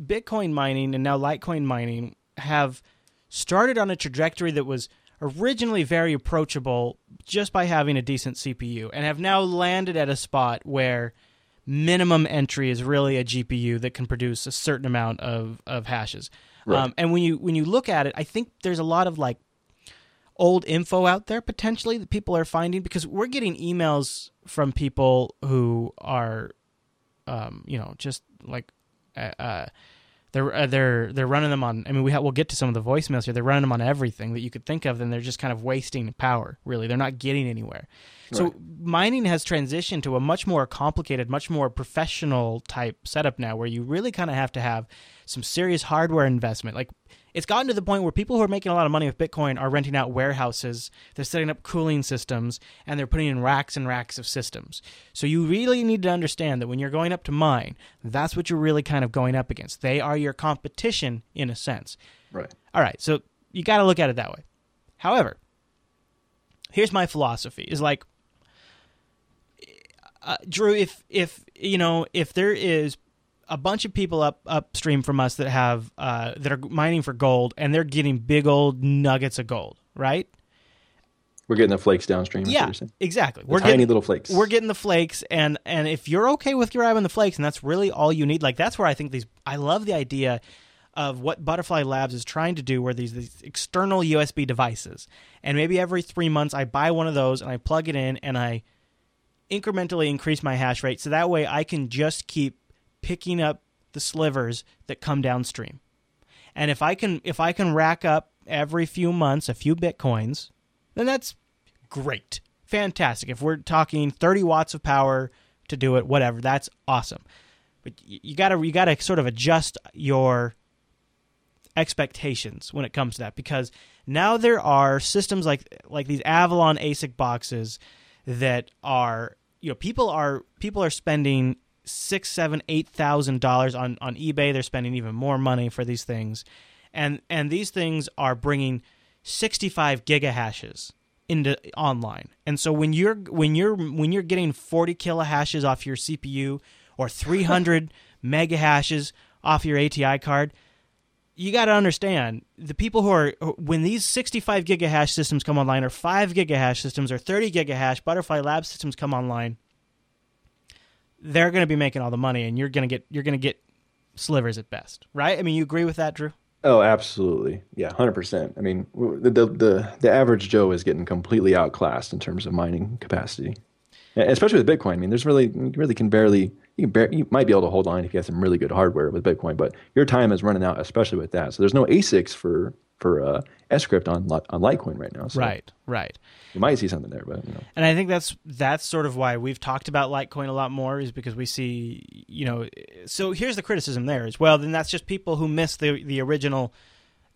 Bitcoin mining and now Litecoin mining have started on a trajectory that was originally very approachable just by having a decent CPU, and have now landed at a spot where minimum entry is really a GPU that can produce a certain amount of, of hashes. Um, and when you when you look at it, I think there's a lot of like old info out there potentially that people are finding because we're getting emails from people who are, um, you know, just like, uh, uh they're uh, they're they're running them on. I mean, we ha- we'll get to some of the voicemails here. They're running them on everything that you could think of, and they're just kind of wasting power. Really, they're not getting anywhere. So mining has transitioned to a much more complicated, much more professional type setup now, where you really kind of have to have some serious hardware investment. Like it's gotten to the point where people who are making a lot of money with Bitcoin are renting out warehouses, they're setting up cooling systems, and they're putting in racks and racks of systems. So you really need to understand that when you're going up to mine, that's what you're really kind of going up against. They are your competition in a sense. Right. All right, so you got to look at it that way. However, here's my philosophy: is like uh, Drew, if if you know if there is a bunch of people up upstream from us that have uh, that are mining for gold and they're getting big old nuggets of gold, right? We're getting the flakes downstream. Yeah, exactly. The we're tiny getting, little flakes. We're getting the flakes, and and if you're okay with grabbing the flakes, and that's really all you need, like that's where I think these. I love the idea of what Butterfly Labs is trying to do, where these these external USB devices, and maybe every three months I buy one of those and I plug it in and I incrementally increase my hash rate, so that way I can just keep picking up the slivers that come downstream. And if I can if I can rack up every few months a few bitcoins, then that's great. Fantastic. If we're talking 30 watts of power to do it, whatever, that's awesome. But you got to you got to sort of adjust your expectations when it comes to that because now there are systems like like these Avalon ASIC boxes that are you know people are people are spending six seven eight thousand dollars on on eBay. They're spending even more money for these things. And and these things are bringing 65 gigahashes into online. And so when you're when you're when you're getting 40 kilohashes off your CPU or 300 megahashes off your ATI card you got to understand the people who are when these 65 gigahash systems come online or 5 gigahash systems or 30 gigahash butterfly lab systems come online they're going to be making all the money and you're going to get you're going to get slivers at best right i mean you agree with that drew Oh, absolutely. Yeah, hundred percent. I mean, the, the the average Joe is getting completely outclassed in terms of mining capacity, especially with Bitcoin. I mean, there's really you really can barely you can bar- you might be able to hold on if you have some really good hardware with Bitcoin, but your time is running out, especially with that. So there's no ASICs for for uh, Scrypt on on Litecoin right now. So right right You might see something there, but you know. And I think that's that's sort of why we've talked about Litecoin a lot more is because we see, you know, so here's the criticism there is well, then that's just people who missed the the original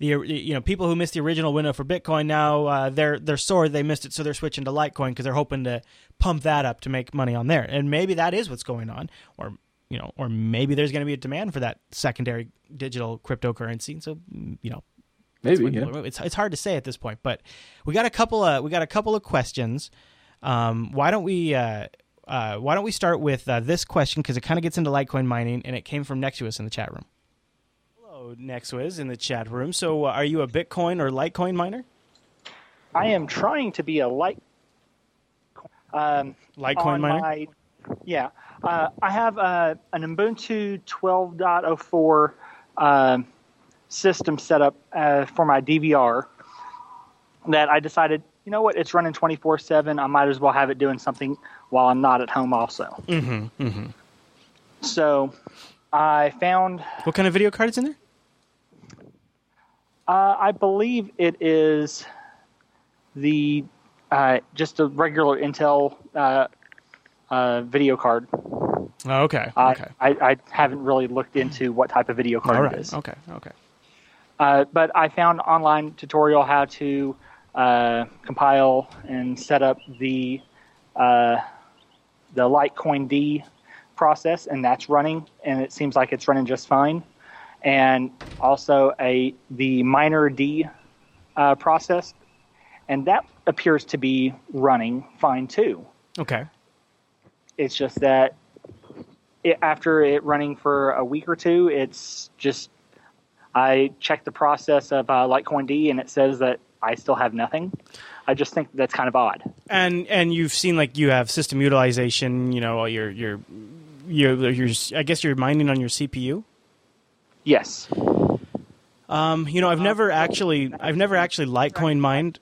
the you know people who missed the original window for Bitcoin now uh, they're they're sore they missed it so they're switching to Litecoin because they're hoping to pump that up to make money on there and maybe that is what's going on or you know or maybe there's going to be a demand for that secondary digital cryptocurrency and so you know maybe what yeah. It's it's hard to say at this point, but we got a couple of we got a couple of questions. Um, why don't we uh, uh, why don't we start with uh, this question because it kind of gets into Litecoin mining and it came from Nexus in the chat room. Hello, Nexus in the chat room. So, uh, are you a Bitcoin or Litecoin miner? I am trying to be a light. Um, Litecoin miner. my, yeah, uh, I have uh, an Ubuntu 12.04 um system set up uh, for my DVR. That I decided, you know what, it's running 24/7. I might as well have it doing something while I'm not at home, also. Mm-hmm, mm-hmm. So, I found, What kind of video card is in there? uh, I believe it is the uh, just a regular Intel uh, uh, video card. Oh, okay. I, Okay. I, I haven't really looked into what type of video card All it right. is. Okay. Okay. Uh, but I found online tutorial how to uh, compile and set up the uh, the litecoind process, and that's running, and it seems like it's running just fine. And also a the minerd uh, process, and that appears to be running fine too. Okay. It's just that it, after it running for a week or two, it's just I checked the process of uh, litecoind, and it says that I still have nothing. I just think that's kind of odd. And and you've seen like you have system utilization. You know, your your your your. I guess you're mining on your CPU. Yes. Um, you know, I've never actually, I've never actually Litecoin mined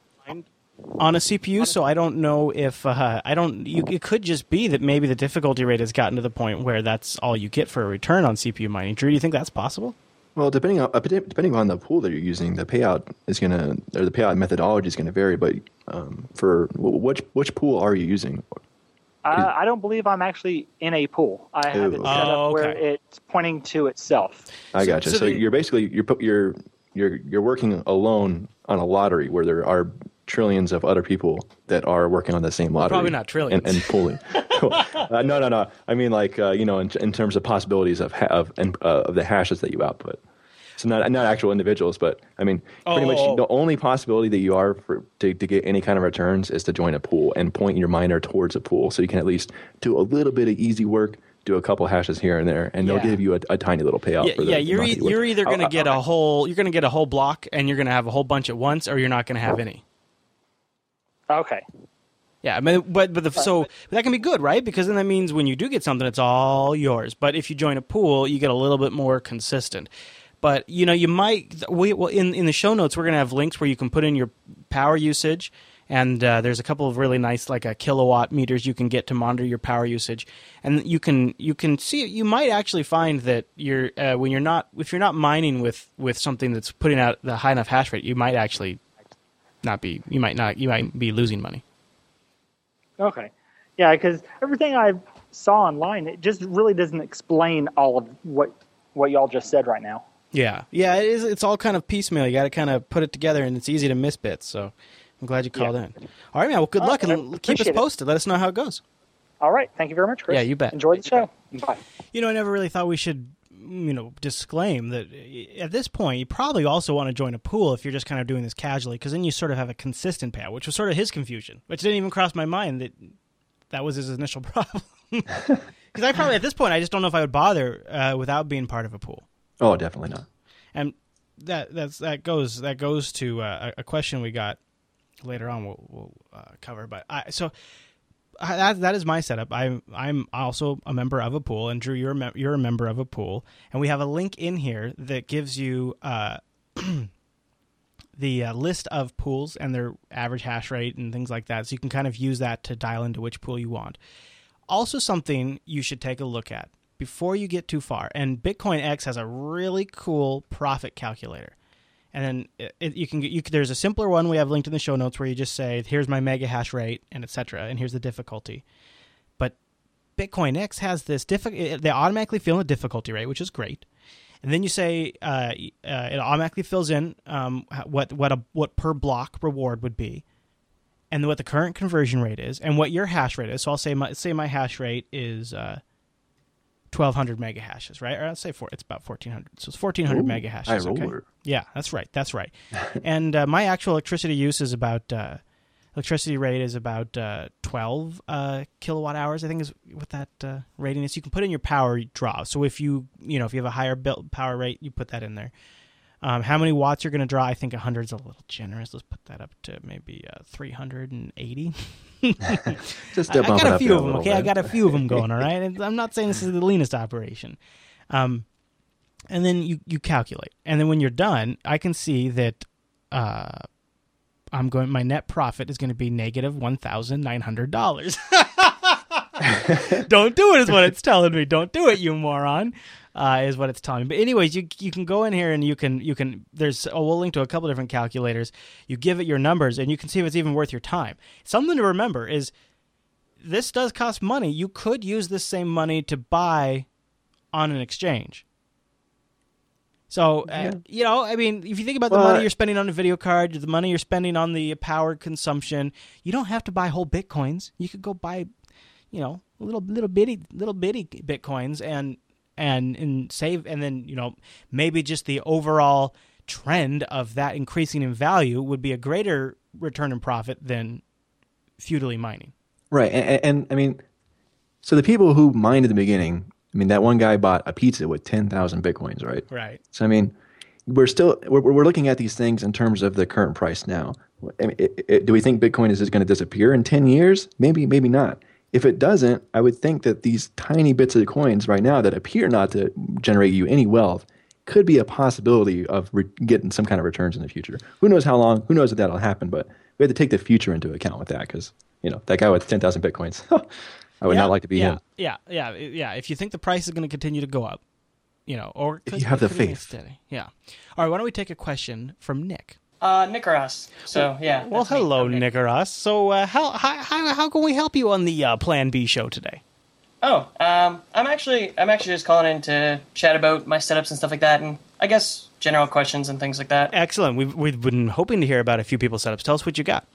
on a CPU, so I don't know if uh, I don't. You, it could just be that maybe the difficulty rate has gotten to the point where that's all you get for a return on CPU mining. Drew, do you think that's possible? Well, depending on uh, depending on the pool that you're using, the payout is gonna or the payout methodology is gonna vary. But um, for which which pool are you using? Uh, I don't believe I'm actually in a pool. I have it Ooh. set Oh, up where it's pointing to itself. I gotcha. so So, the- you're basically you're you're you're you're working alone on a lottery where there are trillions of other people that are working on the same lottery. Probably not trillions. And, and pooling. uh, no, no, no. I mean like uh, you know in, in terms of possibilities of ha- of and, uh, of the hashes that you output. so not not actual individuals, but I mean, pretty Oh, much oh, oh. the only possibility that you are for to, to get any kind of returns is to join a pool and point your miner towards a pool, so you can at least do a little bit of easy work, do a couple hashes here and there, and they'll Yeah. give you a, a tiny little payout. Yeah, for the, yeah you're e- you're either going to get a whole you're going to get a whole block and you're going to have a whole bunch at once, or you're not going to have any. Okay. Yeah, I mean, but but the, so that can be good, right? Because then that means when you do get something, it's all yours. But if you join a pool, you get a little bit more consistent. But you know, you might we well in in the show notes we're gonna have links where you can put in your power usage, and uh, there's a couple of really nice like a kilowatt meters you can get to monitor your power usage, and you can you can see you might actually find that you're uh, when you're not if you're not mining with with something that's putting out the high enough hash rate, you might actually not be you might not you might be losing money. Okay. Yeah, because everything I saw online, it just really doesn't explain all of what what y'all just said right now. Yeah, yeah, it is. It's all kind of piecemeal. You got to kind of put it together, and it's easy to miss bits. So I'm glad you called Yeah. in. All right, man. Well, good All luck, right, and keep us appreciate it. posted. Let us know how it goes. All right. Thank you very much, Chris. Yeah, you bet. Enjoy the show. Bye. You know, I never really thought we should, you know, disclaim that uh, at this point you probably also want to join a pool if you're just kind of doing this casually, because then you sort of have a consistent payout, which was sort of his confusion, which didn't even cross my mind that that was his initial problem. Because I probably at this point I just don't know if I would bother uh, without being part of a pool. Oh, definitely not. and that that's that goes that goes to uh, a a question we got later on. We'll, we'll uh, cover, but I so. That that is my setup. I'm I'm also a member of a pool, and Drew, you're a you're a member of a pool, and we have a link in here that gives you uh, the uh, list of pools and their average hash rate and things like that. So you can kind of use that to dial into which pool you want. Also, something you should take a look at before you get too far. And Bitcoin X has a really cool profit calculator. And then it, it, you can you there's a simpler one we have linked in the show notes where you just say here's my mega hash rate and etc. and here's the difficulty. But Bitcoin X has this diffi- they automatically fill in the difficulty rate, which is great. And then you say uh, uh, it automatically fills in um, what what a what per block reward would be, and what the current conversion rate is, and what your hash rate is. So I'll say my say my hash rate is uh, twelve hundred mega hashes, right? Or I'll say four. It's about fourteen hundred. So it's fourteen hundred Ooh, mega hashes. high okay? roller. Yeah, that's right. That's right. and uh, my actual electricity use is about uh, electricity rate is about uh, twelve uh, kilowatt hours. I think is what that uh, rating is. You can put in your power draw. So if you you know if you have a higher built power rate, you put that in there. Um, how many watts you're going to draw? I think 100 is a little generous. Let's put that up to maybe uh, 380. Just I, I got a few of them. Okay, I got a few of them going. All right, And I'm not saying this is the leanest operation. Um, and then you you calculate, and then when you're done, I can see that uh, I'm going. My net profit is going to be negative one thousand nine hundred dollars. Don't do it is what it's telling me. Don't do it, you moron. Uh, is what it's telling me. But anyways, you you can go in here and you can you can there's oh, we'll link to a couple different calculators. You give it your numbers and you can see if it's even worth your time. Something to remember is this does cost money. You could use this same money to buy on an exchange. So uh, you know, I mean, if you think about the Well, money you're spending on a video card, the money you're spending on the power consumption, you don't have to buy whole bitcoins. You could go buy, you know, little little bitty little bitty bitcoins and and and save, and then you know maybe just the overall trend of that increasing in value would be a greater return in profit than feudally mining. Right, and, and, I mean, so the people who mined at the beginning, I mean, that one guy bought a pizza with ten thousand bitcoins, right? Right. So I mean, we're still we're, we're looking at these things in terms of the current price now. I mean, it, it, do we think Bitcoin is just going to disappear in ten years? Maybe, maybe not. If it doesn't, I would think that these tiny bits of coins right now that appear not to generate you any wealth could be a possibility of re- getting some kind of returns in the future. Who knows how long? Who knows if that'll happen? But we have to take the future into account with that because you know that guy with ten thousand bitcoins. I would Yeah, not like to be yeah, him. Yeah, yeah, yeah. If you think the price is going to continue to go up, you know, or If you have the faith. steady. Yeah. All right. Why don't we take a question from Nick? Uh, Nick. So yeah. Well, hello, I'm Nick or us. So, uh, how, how how how can we help you on the uh, Plan B show today? Oh, um, I'm actually I'm actually just calling in to chat about my setups and stuff like that, and I guess general questions and things like that. Excellent. We've we've been hoping to hear about a few people's setups. Tell us what you got.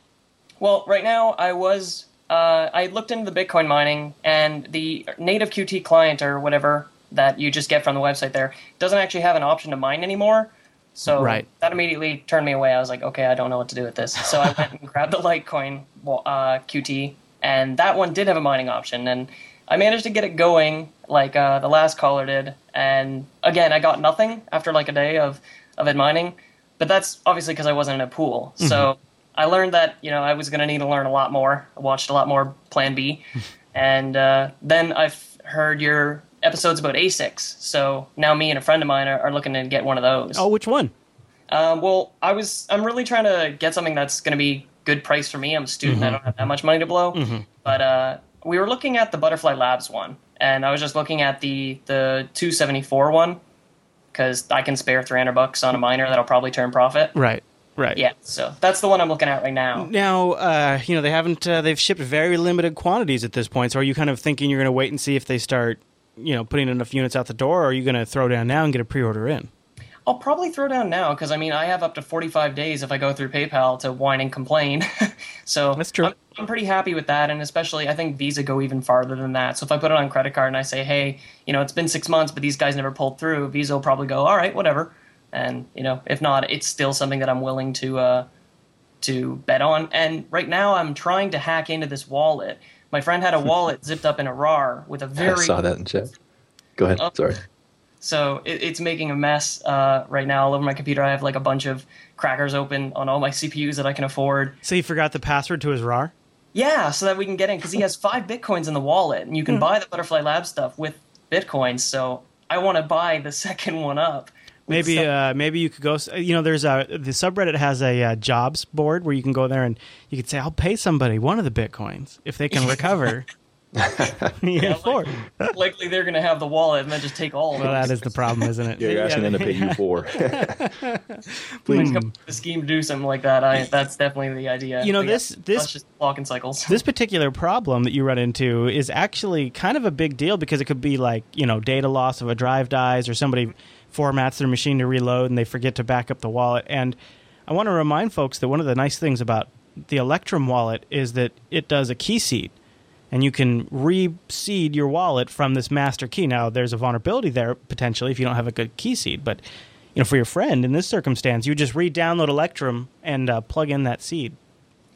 Well, right now I was uh, I looked into the Bitcoin mining and the native Qt client or whatever that you just get from the website there doesn't actually have an option to mine anymore. So Right. that immediately turned me away. I was like, okay, I don't know what to do with this. So I went and grabbed the Litecoin uh, QT, and that one did have a mining option, and I managed to get it going like uh, the last caller did. And again, I got nothing after like a day of of it mining, but that's obviously because I wasn't in a pool. So I learned that you know I was going to need to learn a lot more. I watched a lot more Plan B, and uh, then I've heard your episodes about ASICs. So now me and a friend of mine are, are looking to get one of those. Oh, which one? Um, well, I was I'm really trying to get something that's going to be good price for me. I'm a student. I don't have that much money to blow. But uh, we were looking at the Butterfly Labs one, and I was just looking at the the 274 one because I can spare 300 bucks on a miner that'll probably turn profit. Right. Right. Yeah, so that's the one I'm looking at right now. Now, uh, you know, they haven't. Uh, they've shipped very limited quantities at this point. So, are you kind of thinking you're going to wait and see if they start, you know, putting enough units out the door, or are you going to throw down now and get a pre-order in? I'll probably throw down now because I mean I have up to 45 days if I go through PayPal to whine and complain. so That's true. I'm, I'm pretty happy with that, and especially I think Visa go even farther than that. So if I put it on credit card and I say, hey, you know, it's been six months, but these guys never pulled through, Visa will probably go, all right, whatever. And you know, if not, it's still something that I'm willing to uh, to bet on. And right now, I'm trying to hack into this wallet. My friend had a wallet zipped up in a RAR with a I very I saw that in chat. Go ahead. Oh. Sorry. so it, it's making a mess uh, right now all over my computer. I have like a bunch of crackers open on all my CPUs that I can afford. So he forgot the password to his RAR. Yeah, so that we can get in because he has five bitcoins in the wallet, and you can buy the Butterfly Lab stuff with bitcoins. So I want to buy the second one up. With Maybe, stuff- uh, maybe you could go. You know, there's a the subreddit has a uh, jobs board where you can go there and you could say, "I'll pay somebody one of the bitcoins if they can recover." yeah, four. likely they're going to have the wallet and then just take all of Well, that is the problem, isn't it? Yeah, you're asking them to pay you for. Please come up with a scheme to do something like that. I that's definitely the idea. You know, But yeah, this- this- that's just clocking cycles. this particular problem that you run into is actually kind of a big deal because it could be like you know data loss of a drive dies or somebody formats their machine to reload and they forget to back up the wallet and i want to remind folks that one of the nice things about the electrum wallet is that it does a key seed and you can reseed your wallet from this master key now there's a vulnerability there potentially if you don't have a good key seed but you know for your friend in this circumstance you just re-download electrum and uh, plug in that seed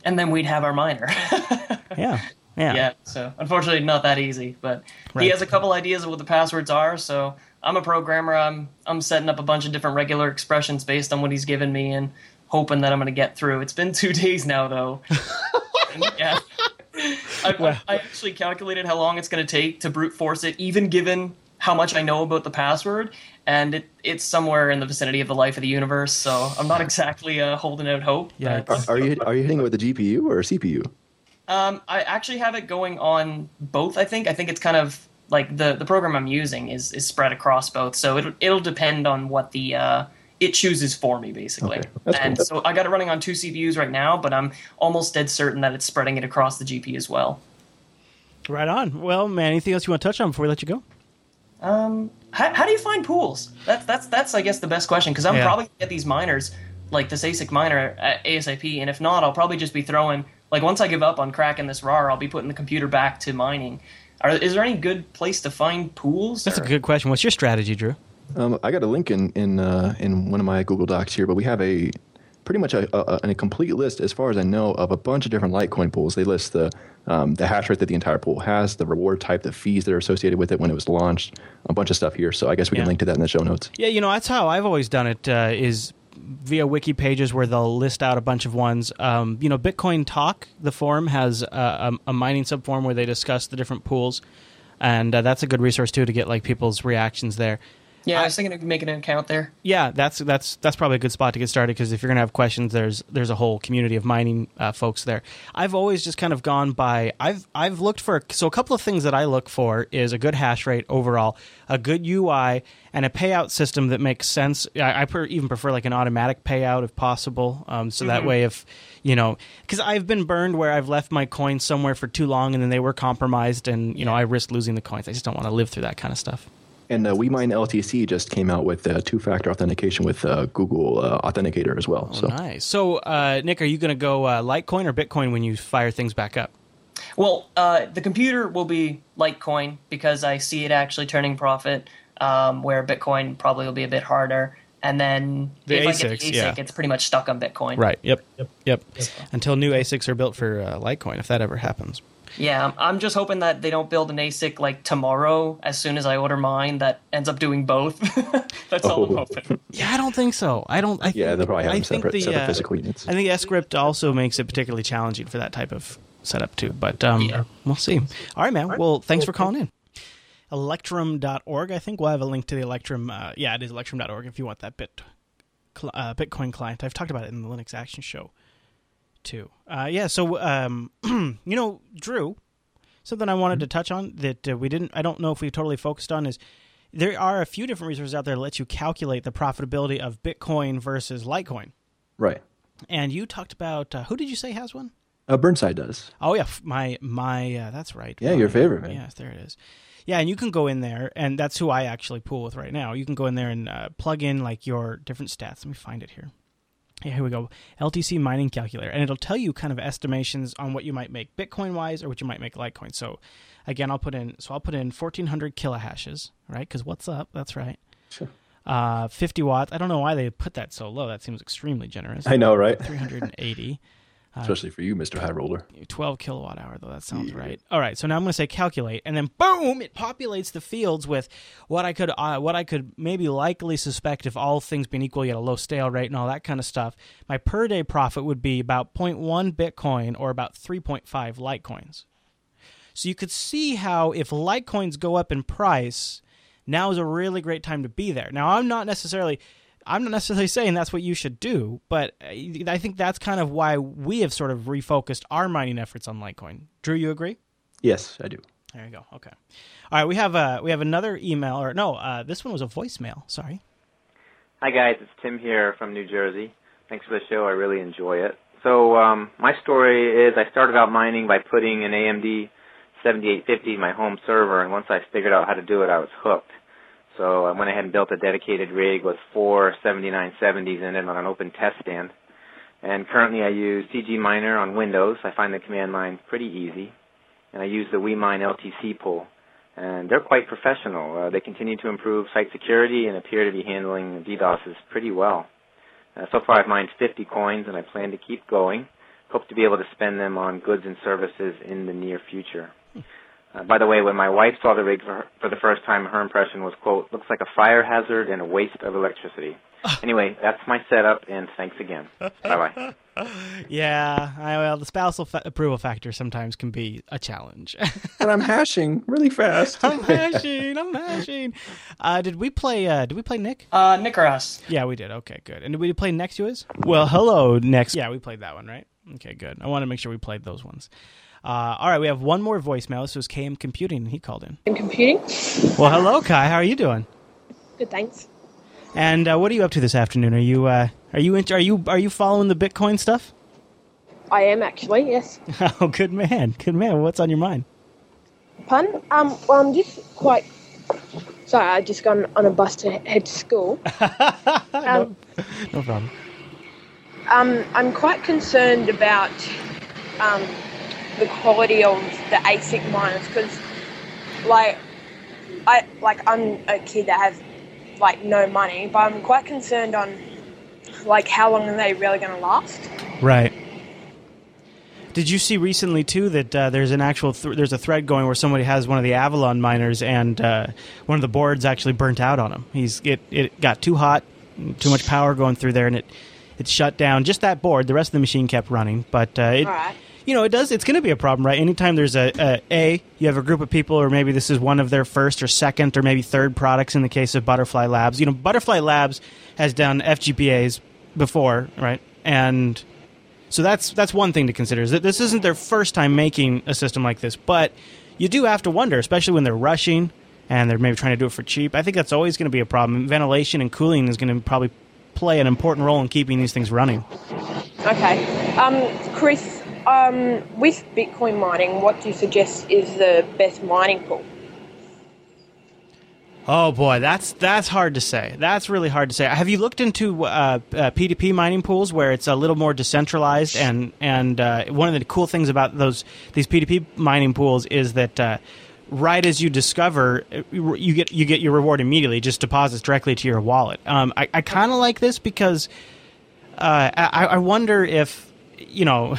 and then we'd have our miner. yeah yeah, yeah. So unfortunately, not that easy. But Right. he has a couple ideas of what the passwords are. So I'm a programmer. I'm I'm setting up a bunch of different regular expressions based on what he's given me and hoping that I'm going to get through. It's been two days now though. And, yeah. I, I, I actually calculated how long it's going to take to brute force it, even given how much I know about the password, and it, it's somewhere in the vicinity of the life of the universe. So I'm not exactly uh, holding out hope. Yeah, Are, are you are you hitting it with the GPU or a CPU? Um, I actually have it going on both. I think. I think it's kind of like the the program I'm using is is spread across both. So it'll it'll depend on what the uh, it chooses for me basically. Okay, and cool. so I got it running on two CPUs right now, but I'm almost dead certain that it's spreading it across the GP as well. Right on. Well, man, anything else you want to touch on before we let you go? Um, how, how do you find pools? That's that's that's I guess the best question because I'm Yeah. probably gonna get these miners like this ASIC miner at ASIP, and if not, I'll probably just be throwing like once I give up on cracking this RAR, I'll be putting the computer back to mining. Are, is there any good place to find pools? That's a good question. What's your strategy, Drew? Um, I got a link in in uh, in one of my Google Docs here, but we have a pretty much a, a, a complete list, as far as I know, of a bunch of different Litecoin pools. They list the um, the hash rate that the entire pool has, the reward type, the fees that are associated with it when it was launched, a bunch of stuff here. So I guess we Yeah. can link to that in the show notes. Yeah, you know, that's how I've always done it. Uh, is via wiki pages where they'll list out a bunch of ones. Um, you know, Bitcoin Talk, the forum has a, a mining subforum where they discuss the different pools, and uh, that's a good resource too to get like people's reactions there. Yeah, I was thinking of making an account there. Yeah, that's that's that's probably a good spot to get started because if you're gonna have questions, there's there's a whole community of mining uh, folks there. I've always just kind of gone by. I've I've looked for so a couple of things that I look for is a good hash rate overall, a good UI, and a payout system that makes sense. I, I per, even prefer like an automatic payout if possible, um, so that way if you know because I've been burned where I've left my coins somewhere for too long and then they were compromised and you know I risk losing the coins. I just don't want to live through that kind of stuff. And uh, WeMine LTC just came out with uh, two-factor authentication with uh, Google uh, Authenticator as well. Oh, so nice. So, uh, Nick, are you going to go uh, Litecoin or Bitcoin when you fire things back up? Well, uh, the computer will be Litecoin because I see it actually turning profit. um, where Bitcoin probably will be a bit harder. And then The if I get the ASIC, yeah. it's pretty much stuck on Bitcoin. Right. Yep. Yep. Yep. Until new ASICs are built for uh, Litecoin, if that ever happens. Yeah, I'm- I'm just hoping that they don't build an ASIC like tomorrow as soon as I order mine that ends up doing both. That's all I'm Oh. hoping. Yeah, I don't think so. I don't. I Yeah, think, they'll probably have I them separate, the, separate uh, physical units. I think Script also makes it particularly challenging for that type of setup too. But um, Yeah. we'll see. All right, man. Well, thanks for calling in. Electrum.org. I think we'll have a link to the Electrum. Uh, yeah, it is Electrum.org if you want that bit uh, Bitcoin client. I've talked about it in the Linux Action Show too. Uh, yeah. So um, you know, Drew, something I wanted to touch on that uh, we didn't. I don't know if we totally focused on is there are a few different resources out there that let you calculate the profitability of Bitcoin versus Litecoin. Right. And you talked about uh, who did you say has one? Uh, Burnside does. Oh yeah, my my uh, that's right. Yeah, your favorite, man. Yes, there it is. Yeah, and you can go in there, and that's who I actually pool with right now. You can go in there and uh, plug in like your different stats. Let me find it here. Yeah, here we go. LTC mining calculator, and it'll tell you kind of estimations on what you might make Bitcoin wise or what you might make Litecoin. So, again, I'll put in so I'll put in 1400 kilohashes, right? Because what's up? That's right. Sure. Uh, 50 watts. I don't know why they put that so low. That seems extremely generous. I know, right? 380. Especially for you, Mr. High Roller. 12 kilowatt hour though that sounds right all right so now i'm going to say calculate and then boom it populates the fields with what i could uh, what i could maybe likely suspect if all things being equal you had a low stale rate and all that kind of stuff my per day profit would be about 0.1 bitcoin or about 3.5 litecoins so you could see how if litecoins go up in price now is a really great time to be there now i'm not necessarily I'm not necessarily saying that's what you should do, but I I think that's kind of why we have sort of refocused our mining efforts on Litecoin. Drew, you agree? Yes, I do. There you go. Okay. All right, we have uh we have another email or no, uh, this one was a voicemail. Sorry. Hi guys, it's Tim here from New Jersey. Thanks for the show. I really enjoy it. So um, my story is I started out mining by putting an AMD 7850 in my home server, and once I figured out how to do it, I was hooked. So I went ahead and built a dedicated rig with four 7970s in it on an open test stand. And currently I use CG Miner on Windows. I find the command line pretty easy. And I use the WeMine LTC pool. And they're quite professional. Uh, they continue to improve site security and appear to be handling DDoSes pretty well. Uh, so far I've mined 50 coins and I plan to keep going. Hope to be able to spend them on goods and services in the near future. Uh, by the way, when my wife saw the rig for, her, for the first time, her impression was, quote, looks like a fire hazard and a waste of electricity. anyway, that's my setup, and thanks again. Bye-bye. Yeah, I, well, the spousal fa- approval factor sometimes can be a challenge. And I'm hashing really fast. I'm hashing. I'm hashing. Uh, did we play? Uh, did we play Nick? Uh, Nicaros. Yeah, we did. Okay, good. And did we play next to us? Well, hello, next. Yeah, we played that one, right? Okay, good. I want to make sure we played those ones. Uh, all right, we have one more voicemail. This was KM Computing, and he called in. in computing. Well, hello, Kai. How are you doing? Good, thanks. And uh, what are you up to this afternoon? Are you uh, are you int- are you are you following the Bitcoin stuff? I am actually, yes. Oh, good man, good man. What's on your mind? Pun? Um, well, I'm just quite. Sorry, I just gone on a bus to head to school. um, No problem. um, I'm quite concerned about um, the quality of the ASIC miners because, like, I like I'm a kid that has like no money, but I'm quite concerned on like how long are they really going to last? Right. Did you see recently too that uh, there's an actual th- there's a thread going where somebody has one of the Avalon miners and uh, one of the boards actually burnt out on him. He's it it got too hot, too much power going through there, and it it shut down just that board. The rest of the machine kept running, but uh, it. You know, it does. It's going to be a problem, right? Anytime there's a, a a you have a group of people, or maybe this is one of their first or second or maybe third products. In the case of Butterfly Labs, you know, Butterfly Labs has done FGPAs before, right? And so that's that's one thing to consider. Is that this isn't their first time making a system like this, but you do have to wonder, especially when they're rushing and they're maybe trying to do it for cheap. I think that's always going to be a problem. Ventilation and cooling is going to probably play an important role in keeping these things running. Okay. Um, Chris, um, with Bitcoin mining, what do you suggest is the best mining pool? Oh boy, that's that's hard to say. That's really hard to say. Have you looked into uh, uh, P2P mining pools where it's a little more decentralized? And and uh, one of the cool things about those these P2P mining pools is that uh, right as you discover, uh, you get you get your reward immediately. Just deposits directly to your wallet. Um, I, I kind of like this because uh, I, I wonder if you know.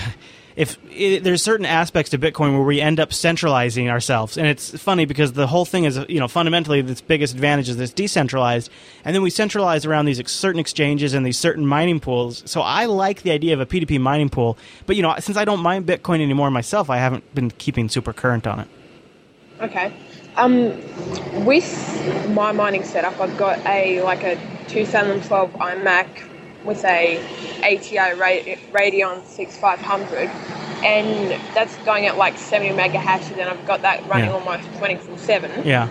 If it, there's certain aspects to Bitcoin where we end up centralizing ourselves, and it's funny because the whole thing is, you know, fundamentally its biggest advantage is it's decentralized, and then we centralize around these ex- certain exchanges and these certain mining pools. So I like the idea of a P2P mining pool, but you know, since I don't mine Bitcoin anymore myself, I haven't been keeping super current on it. Okay. Um, with my mining setup, I've got a like a 2012 iMac with a ATI Radeon 6500, and that's going at like 70 mega hashes, and I've got that running Yeah. almost 24 7. Yeah.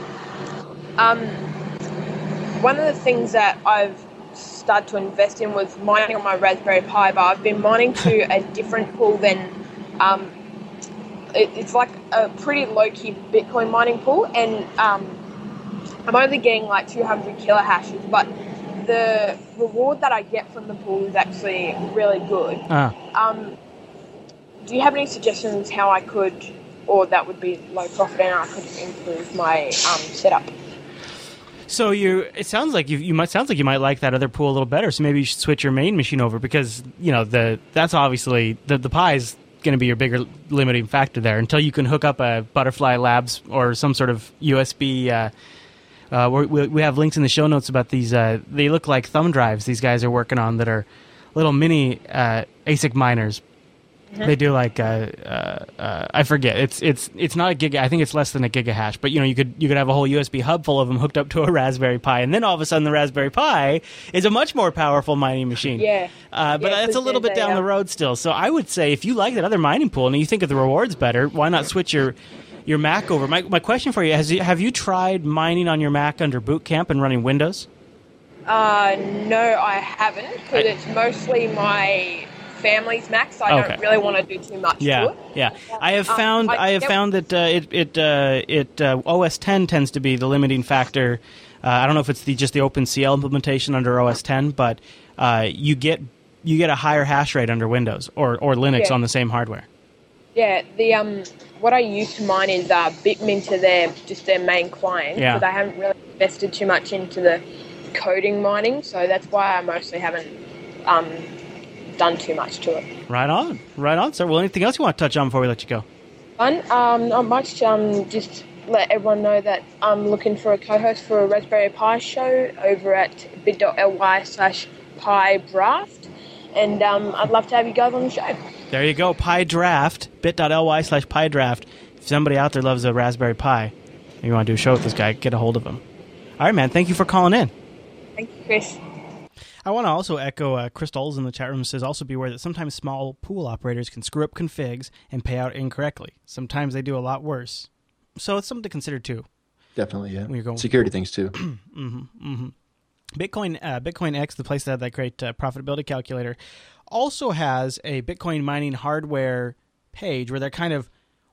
Um, one of the things that I've started to invest in was mining on my Raspberry Pi, but I've been mining to a different pool than. Um, it, it's like a pretty low key Bitcoin mining pool, and um, I'm only getting like 200 kilo hashes, but the reward that I get from the pool is actually really good. Uh, Um, do you have any suggestions how I could, or that would be low profit and I could improve my um, setup? So you, it sounds like you, you might sounds like you might like that other pool a little better. So maybe you should switch your main machine over because you know the that's obviously the the pie is going to be your bigger limiting factor there until you can hook up a Butterfly Labs or some sort of USB. Uh, uh, we we we have links in the show notes about these. Uh, they look like thumb drives. These guys are working on that are little mini uh, ASIC miners. They do like uh, uh, uh, I forget. It's it's it's not a giga. I think it's less than a gigahash. But you know, you could you could have a whole USB hub full of them hooked up to a Raspberry Pi, and then all of a sudden the Raspberry Pi is a much more powerful mining machine. Yeah. Uh, but Yeah, that's a little bit down the road still. So I would say if you like that other mining pool and you think of the rewards better, why not switch your your Mac over? My my question for you has you, have you tried mining on your Mac under Boot Camp and running Windows? Uh, no, I haven't because it's mostly my family's Mac, so I Okay. don't really want to do too much Yeah, to it. yeah. I have Um, found I- I have found that uh, it it uh, it uh, OS 10 tends to be the limiting factor. Uh, I don't know if it's the just the OpenCL implementation under OS 10, but uh, you get you get a higher hash rate under Windows or or Linux Yeah. on the same hardware. Yeah, the um, what I use to mine is uh, Bitminter, their just their main client. Yeah. But I haven't really invested too much into the coding mining, so that's why I mostly haven't um, done too much to it. Right on, right on, sir. Well, anything else you want to touch on before we let you go? Fun. Um, not much. Um, just let everyone know that I'm looking for a co-host for a Raspberry Pi show over at bit.ly slash pi draft, and um, I'd love to have you guys on the show. There you go. Pi Draft, bit.ly slash Pi Draft. If somebody out there loves a Raspberry Pi and you want to do a show with this guy, get a hold of him. All right, man. Thank you for calling in. Thank you, Chris. I want to also echo uh, Chris Doles in the chat room says also be aware that sometimes small pool operators can screw up configs and pay out incorrectly. Sometimes they do a lot worse. So it's something to consider too. Definitely, yeah. When you're going- Security things too. Bitcoin uh, Bitcoin X, the place that had that great uh, profitability calculator, also has a Bitcoin mining hardware page where they're kind of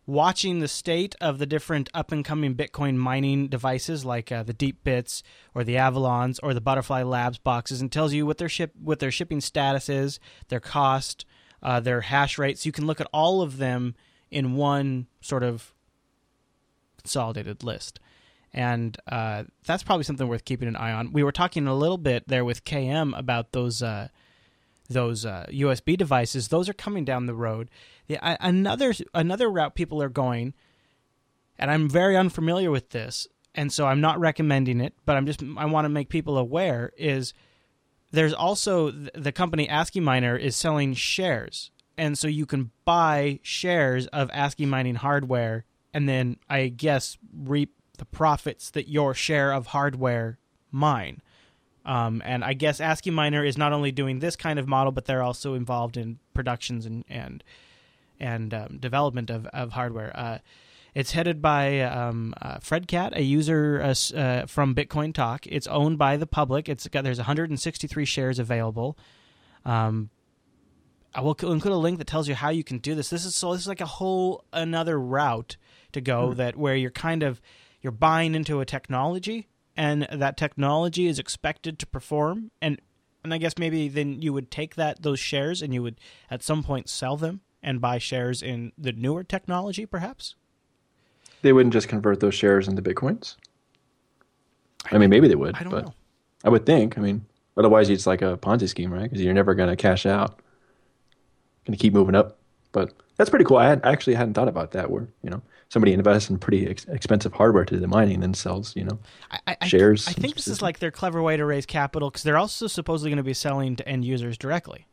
watching the state of the different up and coming Bitcoin mining devices like uh, the Deep Bits or the Avalons or the Butterfly Labs boxes and tells you what their ship what their shipping status is, their cost, uh, their hash rates. You can look at all of them in one sort of consolidated list. And uh, that's probably something worth keeping an eye on. We were talking a little bit there with KM about those uh, those uh, USB devices. Those are coming down the road. A- another another route people are going, and I'm very unfamiliar with this, and so I'm not recommending it. But I'm just I want to make people aware is there's also the company ASCII Miner is selling shares, and so you can buy shares of ASCII mining hardware, and then I guess reap the profits that your share of hardware mine. Um, and I guess ASCII Miner is not only doing this kind of model, but they're also involved in productions and and and um, development of, of hardware. Uh, it's headed by um, uh, Fred Cat, a user uh, uh, from Bitcoin Talk. It's owned by the public. It's got there's 163 shares available. Um, I will include a link that tells you how you can do this. This is so this is like a whole another route to go that where you're kind of you're buying into a technology and that technology is expected to perform and and I guess maybe then you would take that those shares and you would at some point sell them and buy shares in the newer technology perhaps. they wouldn't just convert those shares into bitcoins. I mean, maybe they would, I don't but know. I would think. I mean, otherwise it's like a Ponzi scheme, right? Because you're never going to cash out. Going to keep moving up, but that's pretty cool. I, had, I actually hadn't thought about that. Where you know somebody invests in pretty ex- expensive hardware to do the mining, and then sells you know I, I, shares. I and think this is like their clever way to raise capital because they're also supposedly going to be selling to end users directly.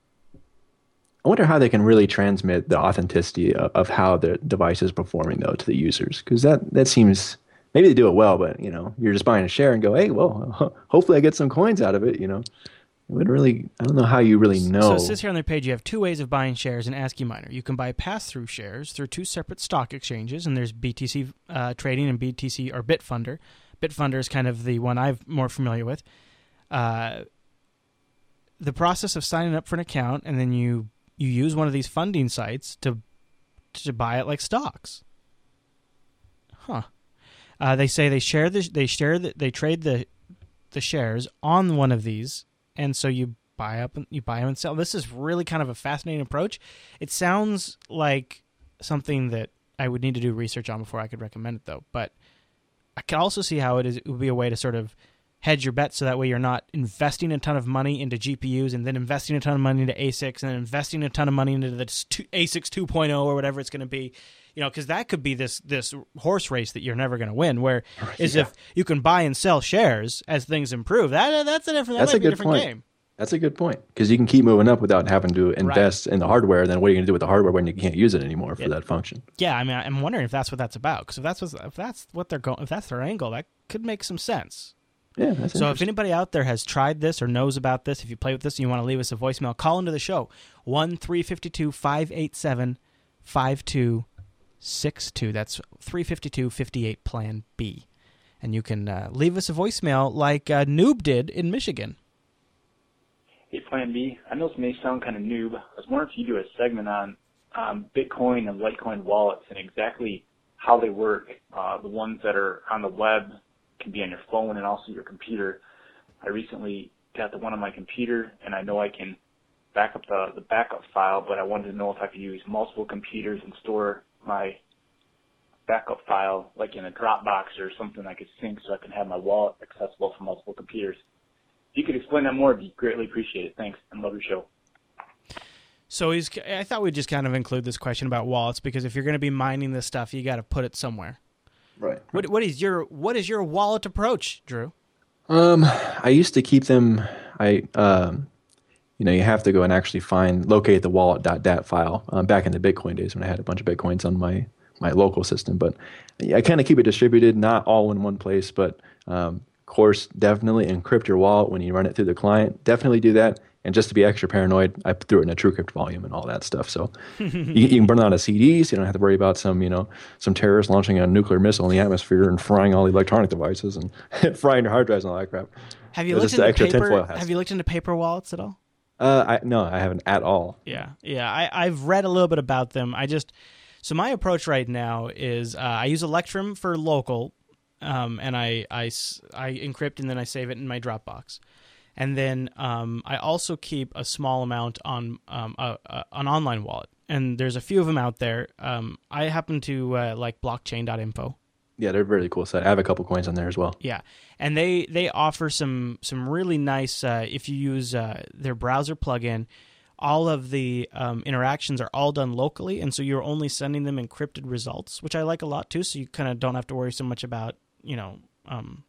I wonder how they can really transmit the authenticity of, of how the device is performing though to the users because that that seems maybe they do it well, but you know you're just buying a share and go, hey, well, hopefully I get some coins out of it. You know, it would really I don't know how you really know. So it says here on their page you have two ways of buying shares in ASCII Miner. You can buy pass-through shares through two separate stock exchanges, and there's BTC uh, Trading and BTC or Bitfunder. Bitfunder is kind of the one I'm more familiar with. Uh, the process of signing up for an account, and then you you use one of these funding sites to to buy it like stocks. Huh. Uh, they say they share the they share the, they trade the the shares on one of these, and so you buy up and you buy them and sell. This is really kind of a fascinating approach. It sounds like something that I would need to do research on before I could recommend it, though. But I could also see how it is. It would be a way to sort of hedge your bet, so that way you're not investing a ton of money into GPUs and then investing a ton of money into ASICs and then investing a ton of money into the ASICs 2.0 or whatever it's going to be. You know, because that could be this this horse race that you're never going to win. Where is if you can buy and sell shares as things improve. That that's a different. That That's a be a good different point. game. That's a good point because you can keep moving up without having to invest in the hardware. Then what are you going to do with the hardware when you can't use it anymore for that function? Yeah, I mean, I'm wondering if that's what that's about. Because if that's what if that's what they're going, if that's their angle, that could make some sense. Yeah, that's So if anybody out there has tried this or knows about this, if you play with this and you want to leave us a voicemail, call into the show. 1 352 587 5262. That's 352 58 Plan B. And you can uh, leave us a voicemail like uh, Noob did in Michigan. Hey, Plan B. I know this may sound kind of noob. I was wondering if you do a segment on um, Bitcoin and Litecoin wallets and exactly how they work. Uh, the ones that are on the web can be on your phone and also your computer. I recently got the one on my computer, and I know I can back up the, the backup file, but I wanted to know if I could use multiple computers and store my backup file like in a Dropbox or something I could sync so I can have my wallet accessible from multiple computers. If you could explain that more, it'd be greatly appreciated. Thanks, and love your show. So he's. I thought we'd just kind of include this question about wallets because if you're going to be mining this stuff, you got to put it somewhere. Right. What What is your What is your wallet approach, Drew? Um, I used to keep them. I um, you know, you have to go and actually find locate the wallet.dat file. Um, back in the Bitcoin days when I had a bunch of bitcoins on my my local system, but I kind of keep it distributed, not all in one place. But um, of course, definitely encrypt your wallet when you run it through the client. Definitely do that. And just to be extra paranoid, I threw it in a TrueCrypt volume and all that stuff. So you, you can burn it on a CD, so you don't have to worry about some, you know, some terrorist launching a nuclear missile in the atmosphere and frying all the electronic devices and frying your hard drives and all that crap. Have you looked into paper? Have you looked into paper wallets at all? Uh, I, no, I haven't at all. Yeah, yeah. I, I've read a little bit about them. I just so my approach right now is uh, I use Electrum for local, um, and I encrypt and then I save it in my Dropbox, and then um, I also keep a small amount on um, a, a, an online wallet. And there's a few of them out there. Um, I happen to uh, like blockchain.info. Yeah, they're really cool site. I have a couple coins on there as well. Yeah, and they they offer some some really nice. Uh, if you use uh, their browser plugin, all of the um, interactions are all done locally, and so you're only sending them encrypted results, which I like a lot too. So you kind of don't have to worry so much about you know um,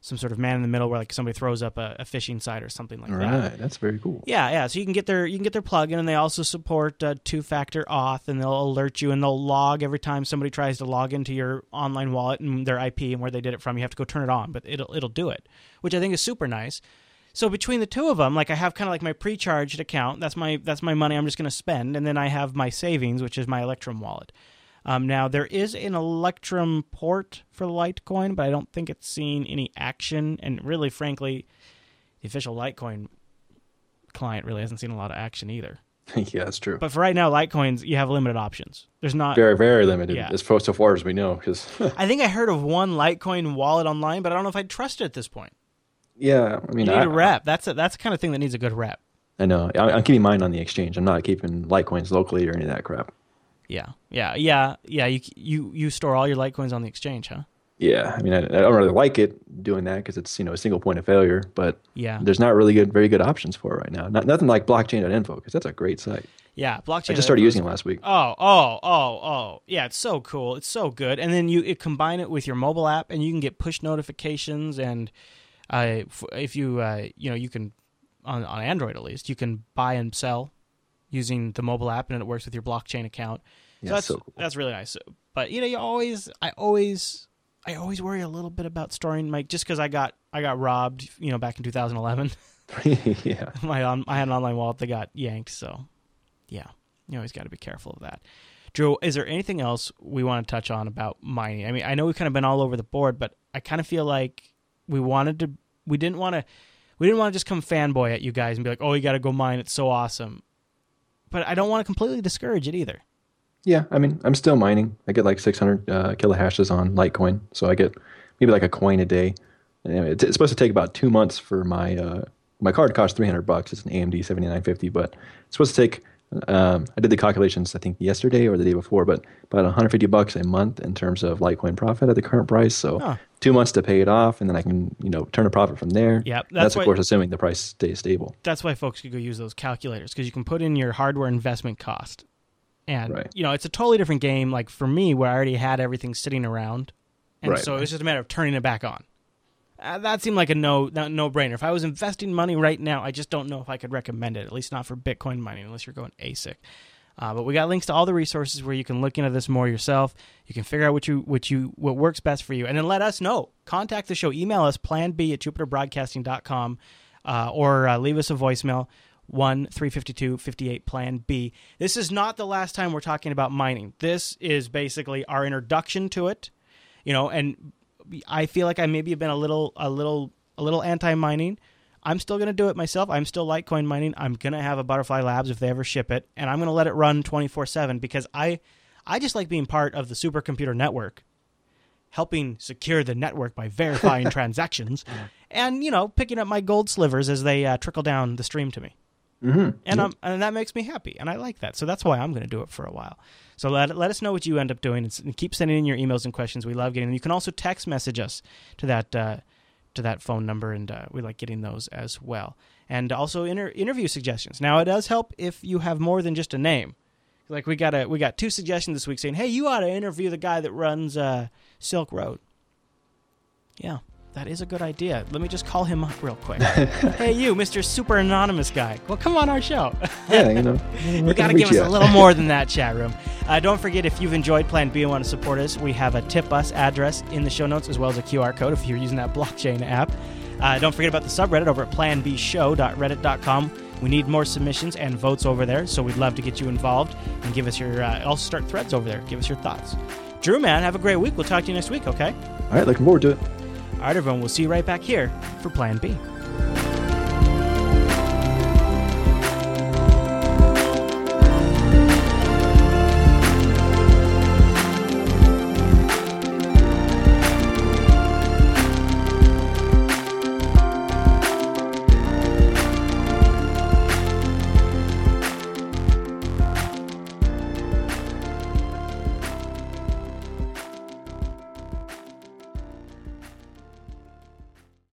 some sort of man in the middle where like somebody throws up a, a phishing site or something like All that. right, that's very cool. Yeah, yeah. So you can get their you can get their plugin, and they also support uh, two factor auth, and they'll alert you, and they'll log every time somebody tries to log into your online wallet and their IP and where they did it from. You have to go turn it on, but it'll it'll do it, which I think is super nice. So between the two of them, like I have kind of like my pre-charged account. That's my that's my money I'm just going to spend, and then I have my savings, which is my Electrum wallet. Um, now there is an Electrum port for Litecoin, but I don't think it's seen any action. And really, frankly, the official Litecoin client really hasn't seen a lot of action either. yeah, that's true. But for right now, Litecoins you have limited options. There's not very, very limited Yeah. as far so far as we know. Because I think I heard of one Litecoin wallet online, but I don't know if I'd trust it at this point. yeah, I mean, you need I, a rep. That's a, that's the kind of thing that needs a good rep. I know. I, I'm keeping mine on the exchange. I'm not keeping Litecoins locally or any of that crap. Yeah, yeah, yeah, yeah. You you you store all your Litecoins on the exchange, huh? Yeah, I mean, I, I don't really like it doing that because it's you know a single point of failure. But Yeah. there's not really good, very good options for it right now. Not, nothing like blockchain.info because that's a great site. Yeah, blockchain. I just started using it last week. Oh, oh, oh, oh. Yeah, it's so cool. It's so good. And then you it combine it with your mobile app, and you can get push notifications. And uh, if you uh, you know you can on on Android at least you can buy and sell using the mobile app, and it works with your blockchain account. Yeah, so that's so cool. that's really nice. But you know, you always I always I always worry a little bit about storing my just because I got I got robbed. You know, back in 2011. yeah. my on, I had an online wallet that got yanked. So, yeah, you always got to be careful of that. Drew, is there anything else we want to touch on about mining? I mean, I know we've kind of been all over the board, but I kind of feel like we wanted to, we didn't want to, we didn't want to just come fanboy at you guys and be like, oh, you got to go mine. It's so awesome. But I don't want to completely discourage it either. Yeah, I mean, I'm still mining. I get like 600 uh, kilohashes on Litecoin, so I get maybe like a coin a day. Anyway, it's, it's supposed to take about two months for my uh, my card costs 300 bucks. It's an AMD 7950, but it's supposed to take. Um, I did the calculations I think yesterday or the day before, but about 150 bucks a month in terms of Litecoin profit at the current price. So Huh. two months to pay it off, and then I can you know turn a profit from there. Yep, that's, that's of course assuming the price stays stable. That's why folks could go use those calculators because you can put in your hardware investment cost. And, Right. you know, it's a totally different game, like for me, where I already had everything sitting around. And Right, so it was just a matter of turning it back on. Uh, that seemed like a no no brainer. If I was investing money right now, I just don't know if I could recommend it. At least not for Bitcoin mining, unless you're going ASIC. Uh, but we got links to all the resources where you can look into this more yourself. You can figure out what you what you what works best for you, and then let us know. Contact the show. Email us plan B at jupiterbroadcasting.com uh, or uh, leave us a voicemail. 1 352 58 plan B. This is not the last time we're talking about mining. This is basically our introduction to it. You know, and I feel like I maybe have been a little a little a little anti mining. I'm still going to do it myself. I'm still Litecoin mining. I'm going to have a Butterfly Labs if they ever ship it, and I'm going to let it run 24/7 because I I just like being part of the supercomputer network, helping secure the network by verifying transactions, and you know picking up my gold slivers as they uh, trickle down the stream to me. Mm-hmm. And um, and that makes me happy, and I like that. So that's why I'm going to do it for a while. So let let us know what you end up doing, and and keep sending in your emails and questions. We love getting them. You can also text message us to that uh, to that phone number, and uh, we like getting those as well. And also inter- interview suggestions. Now it does help if you have more than just a name. Like we got a we got two suggestions this week saying, "Hey, you ought to interview the guy that runs uh, Silk Road." Yeah, that is a good idea. Let me just call him up real quick. hey, you, Mister Super Anonymous guy. Well, come on our show. Yeah, you know, you got to give us a little more than that, chat room. Uh, don't forget, if you've enjoyed Plan B and want to support us, we have a tip us address in the show notes as well as a QR code if you're using that blockchain app. Uh, don't forget about the subreddit over at planbshow.reddit.com. We need more submissions and votes over there, so we'd love to get you involved and give us your. Uh, also, start threads over there. Give us your thoughts. Drew, man, have a great week. We'll talk to you next week, okay? All right, looking forward to it. Everyone, we'll see you right back here for Plan B.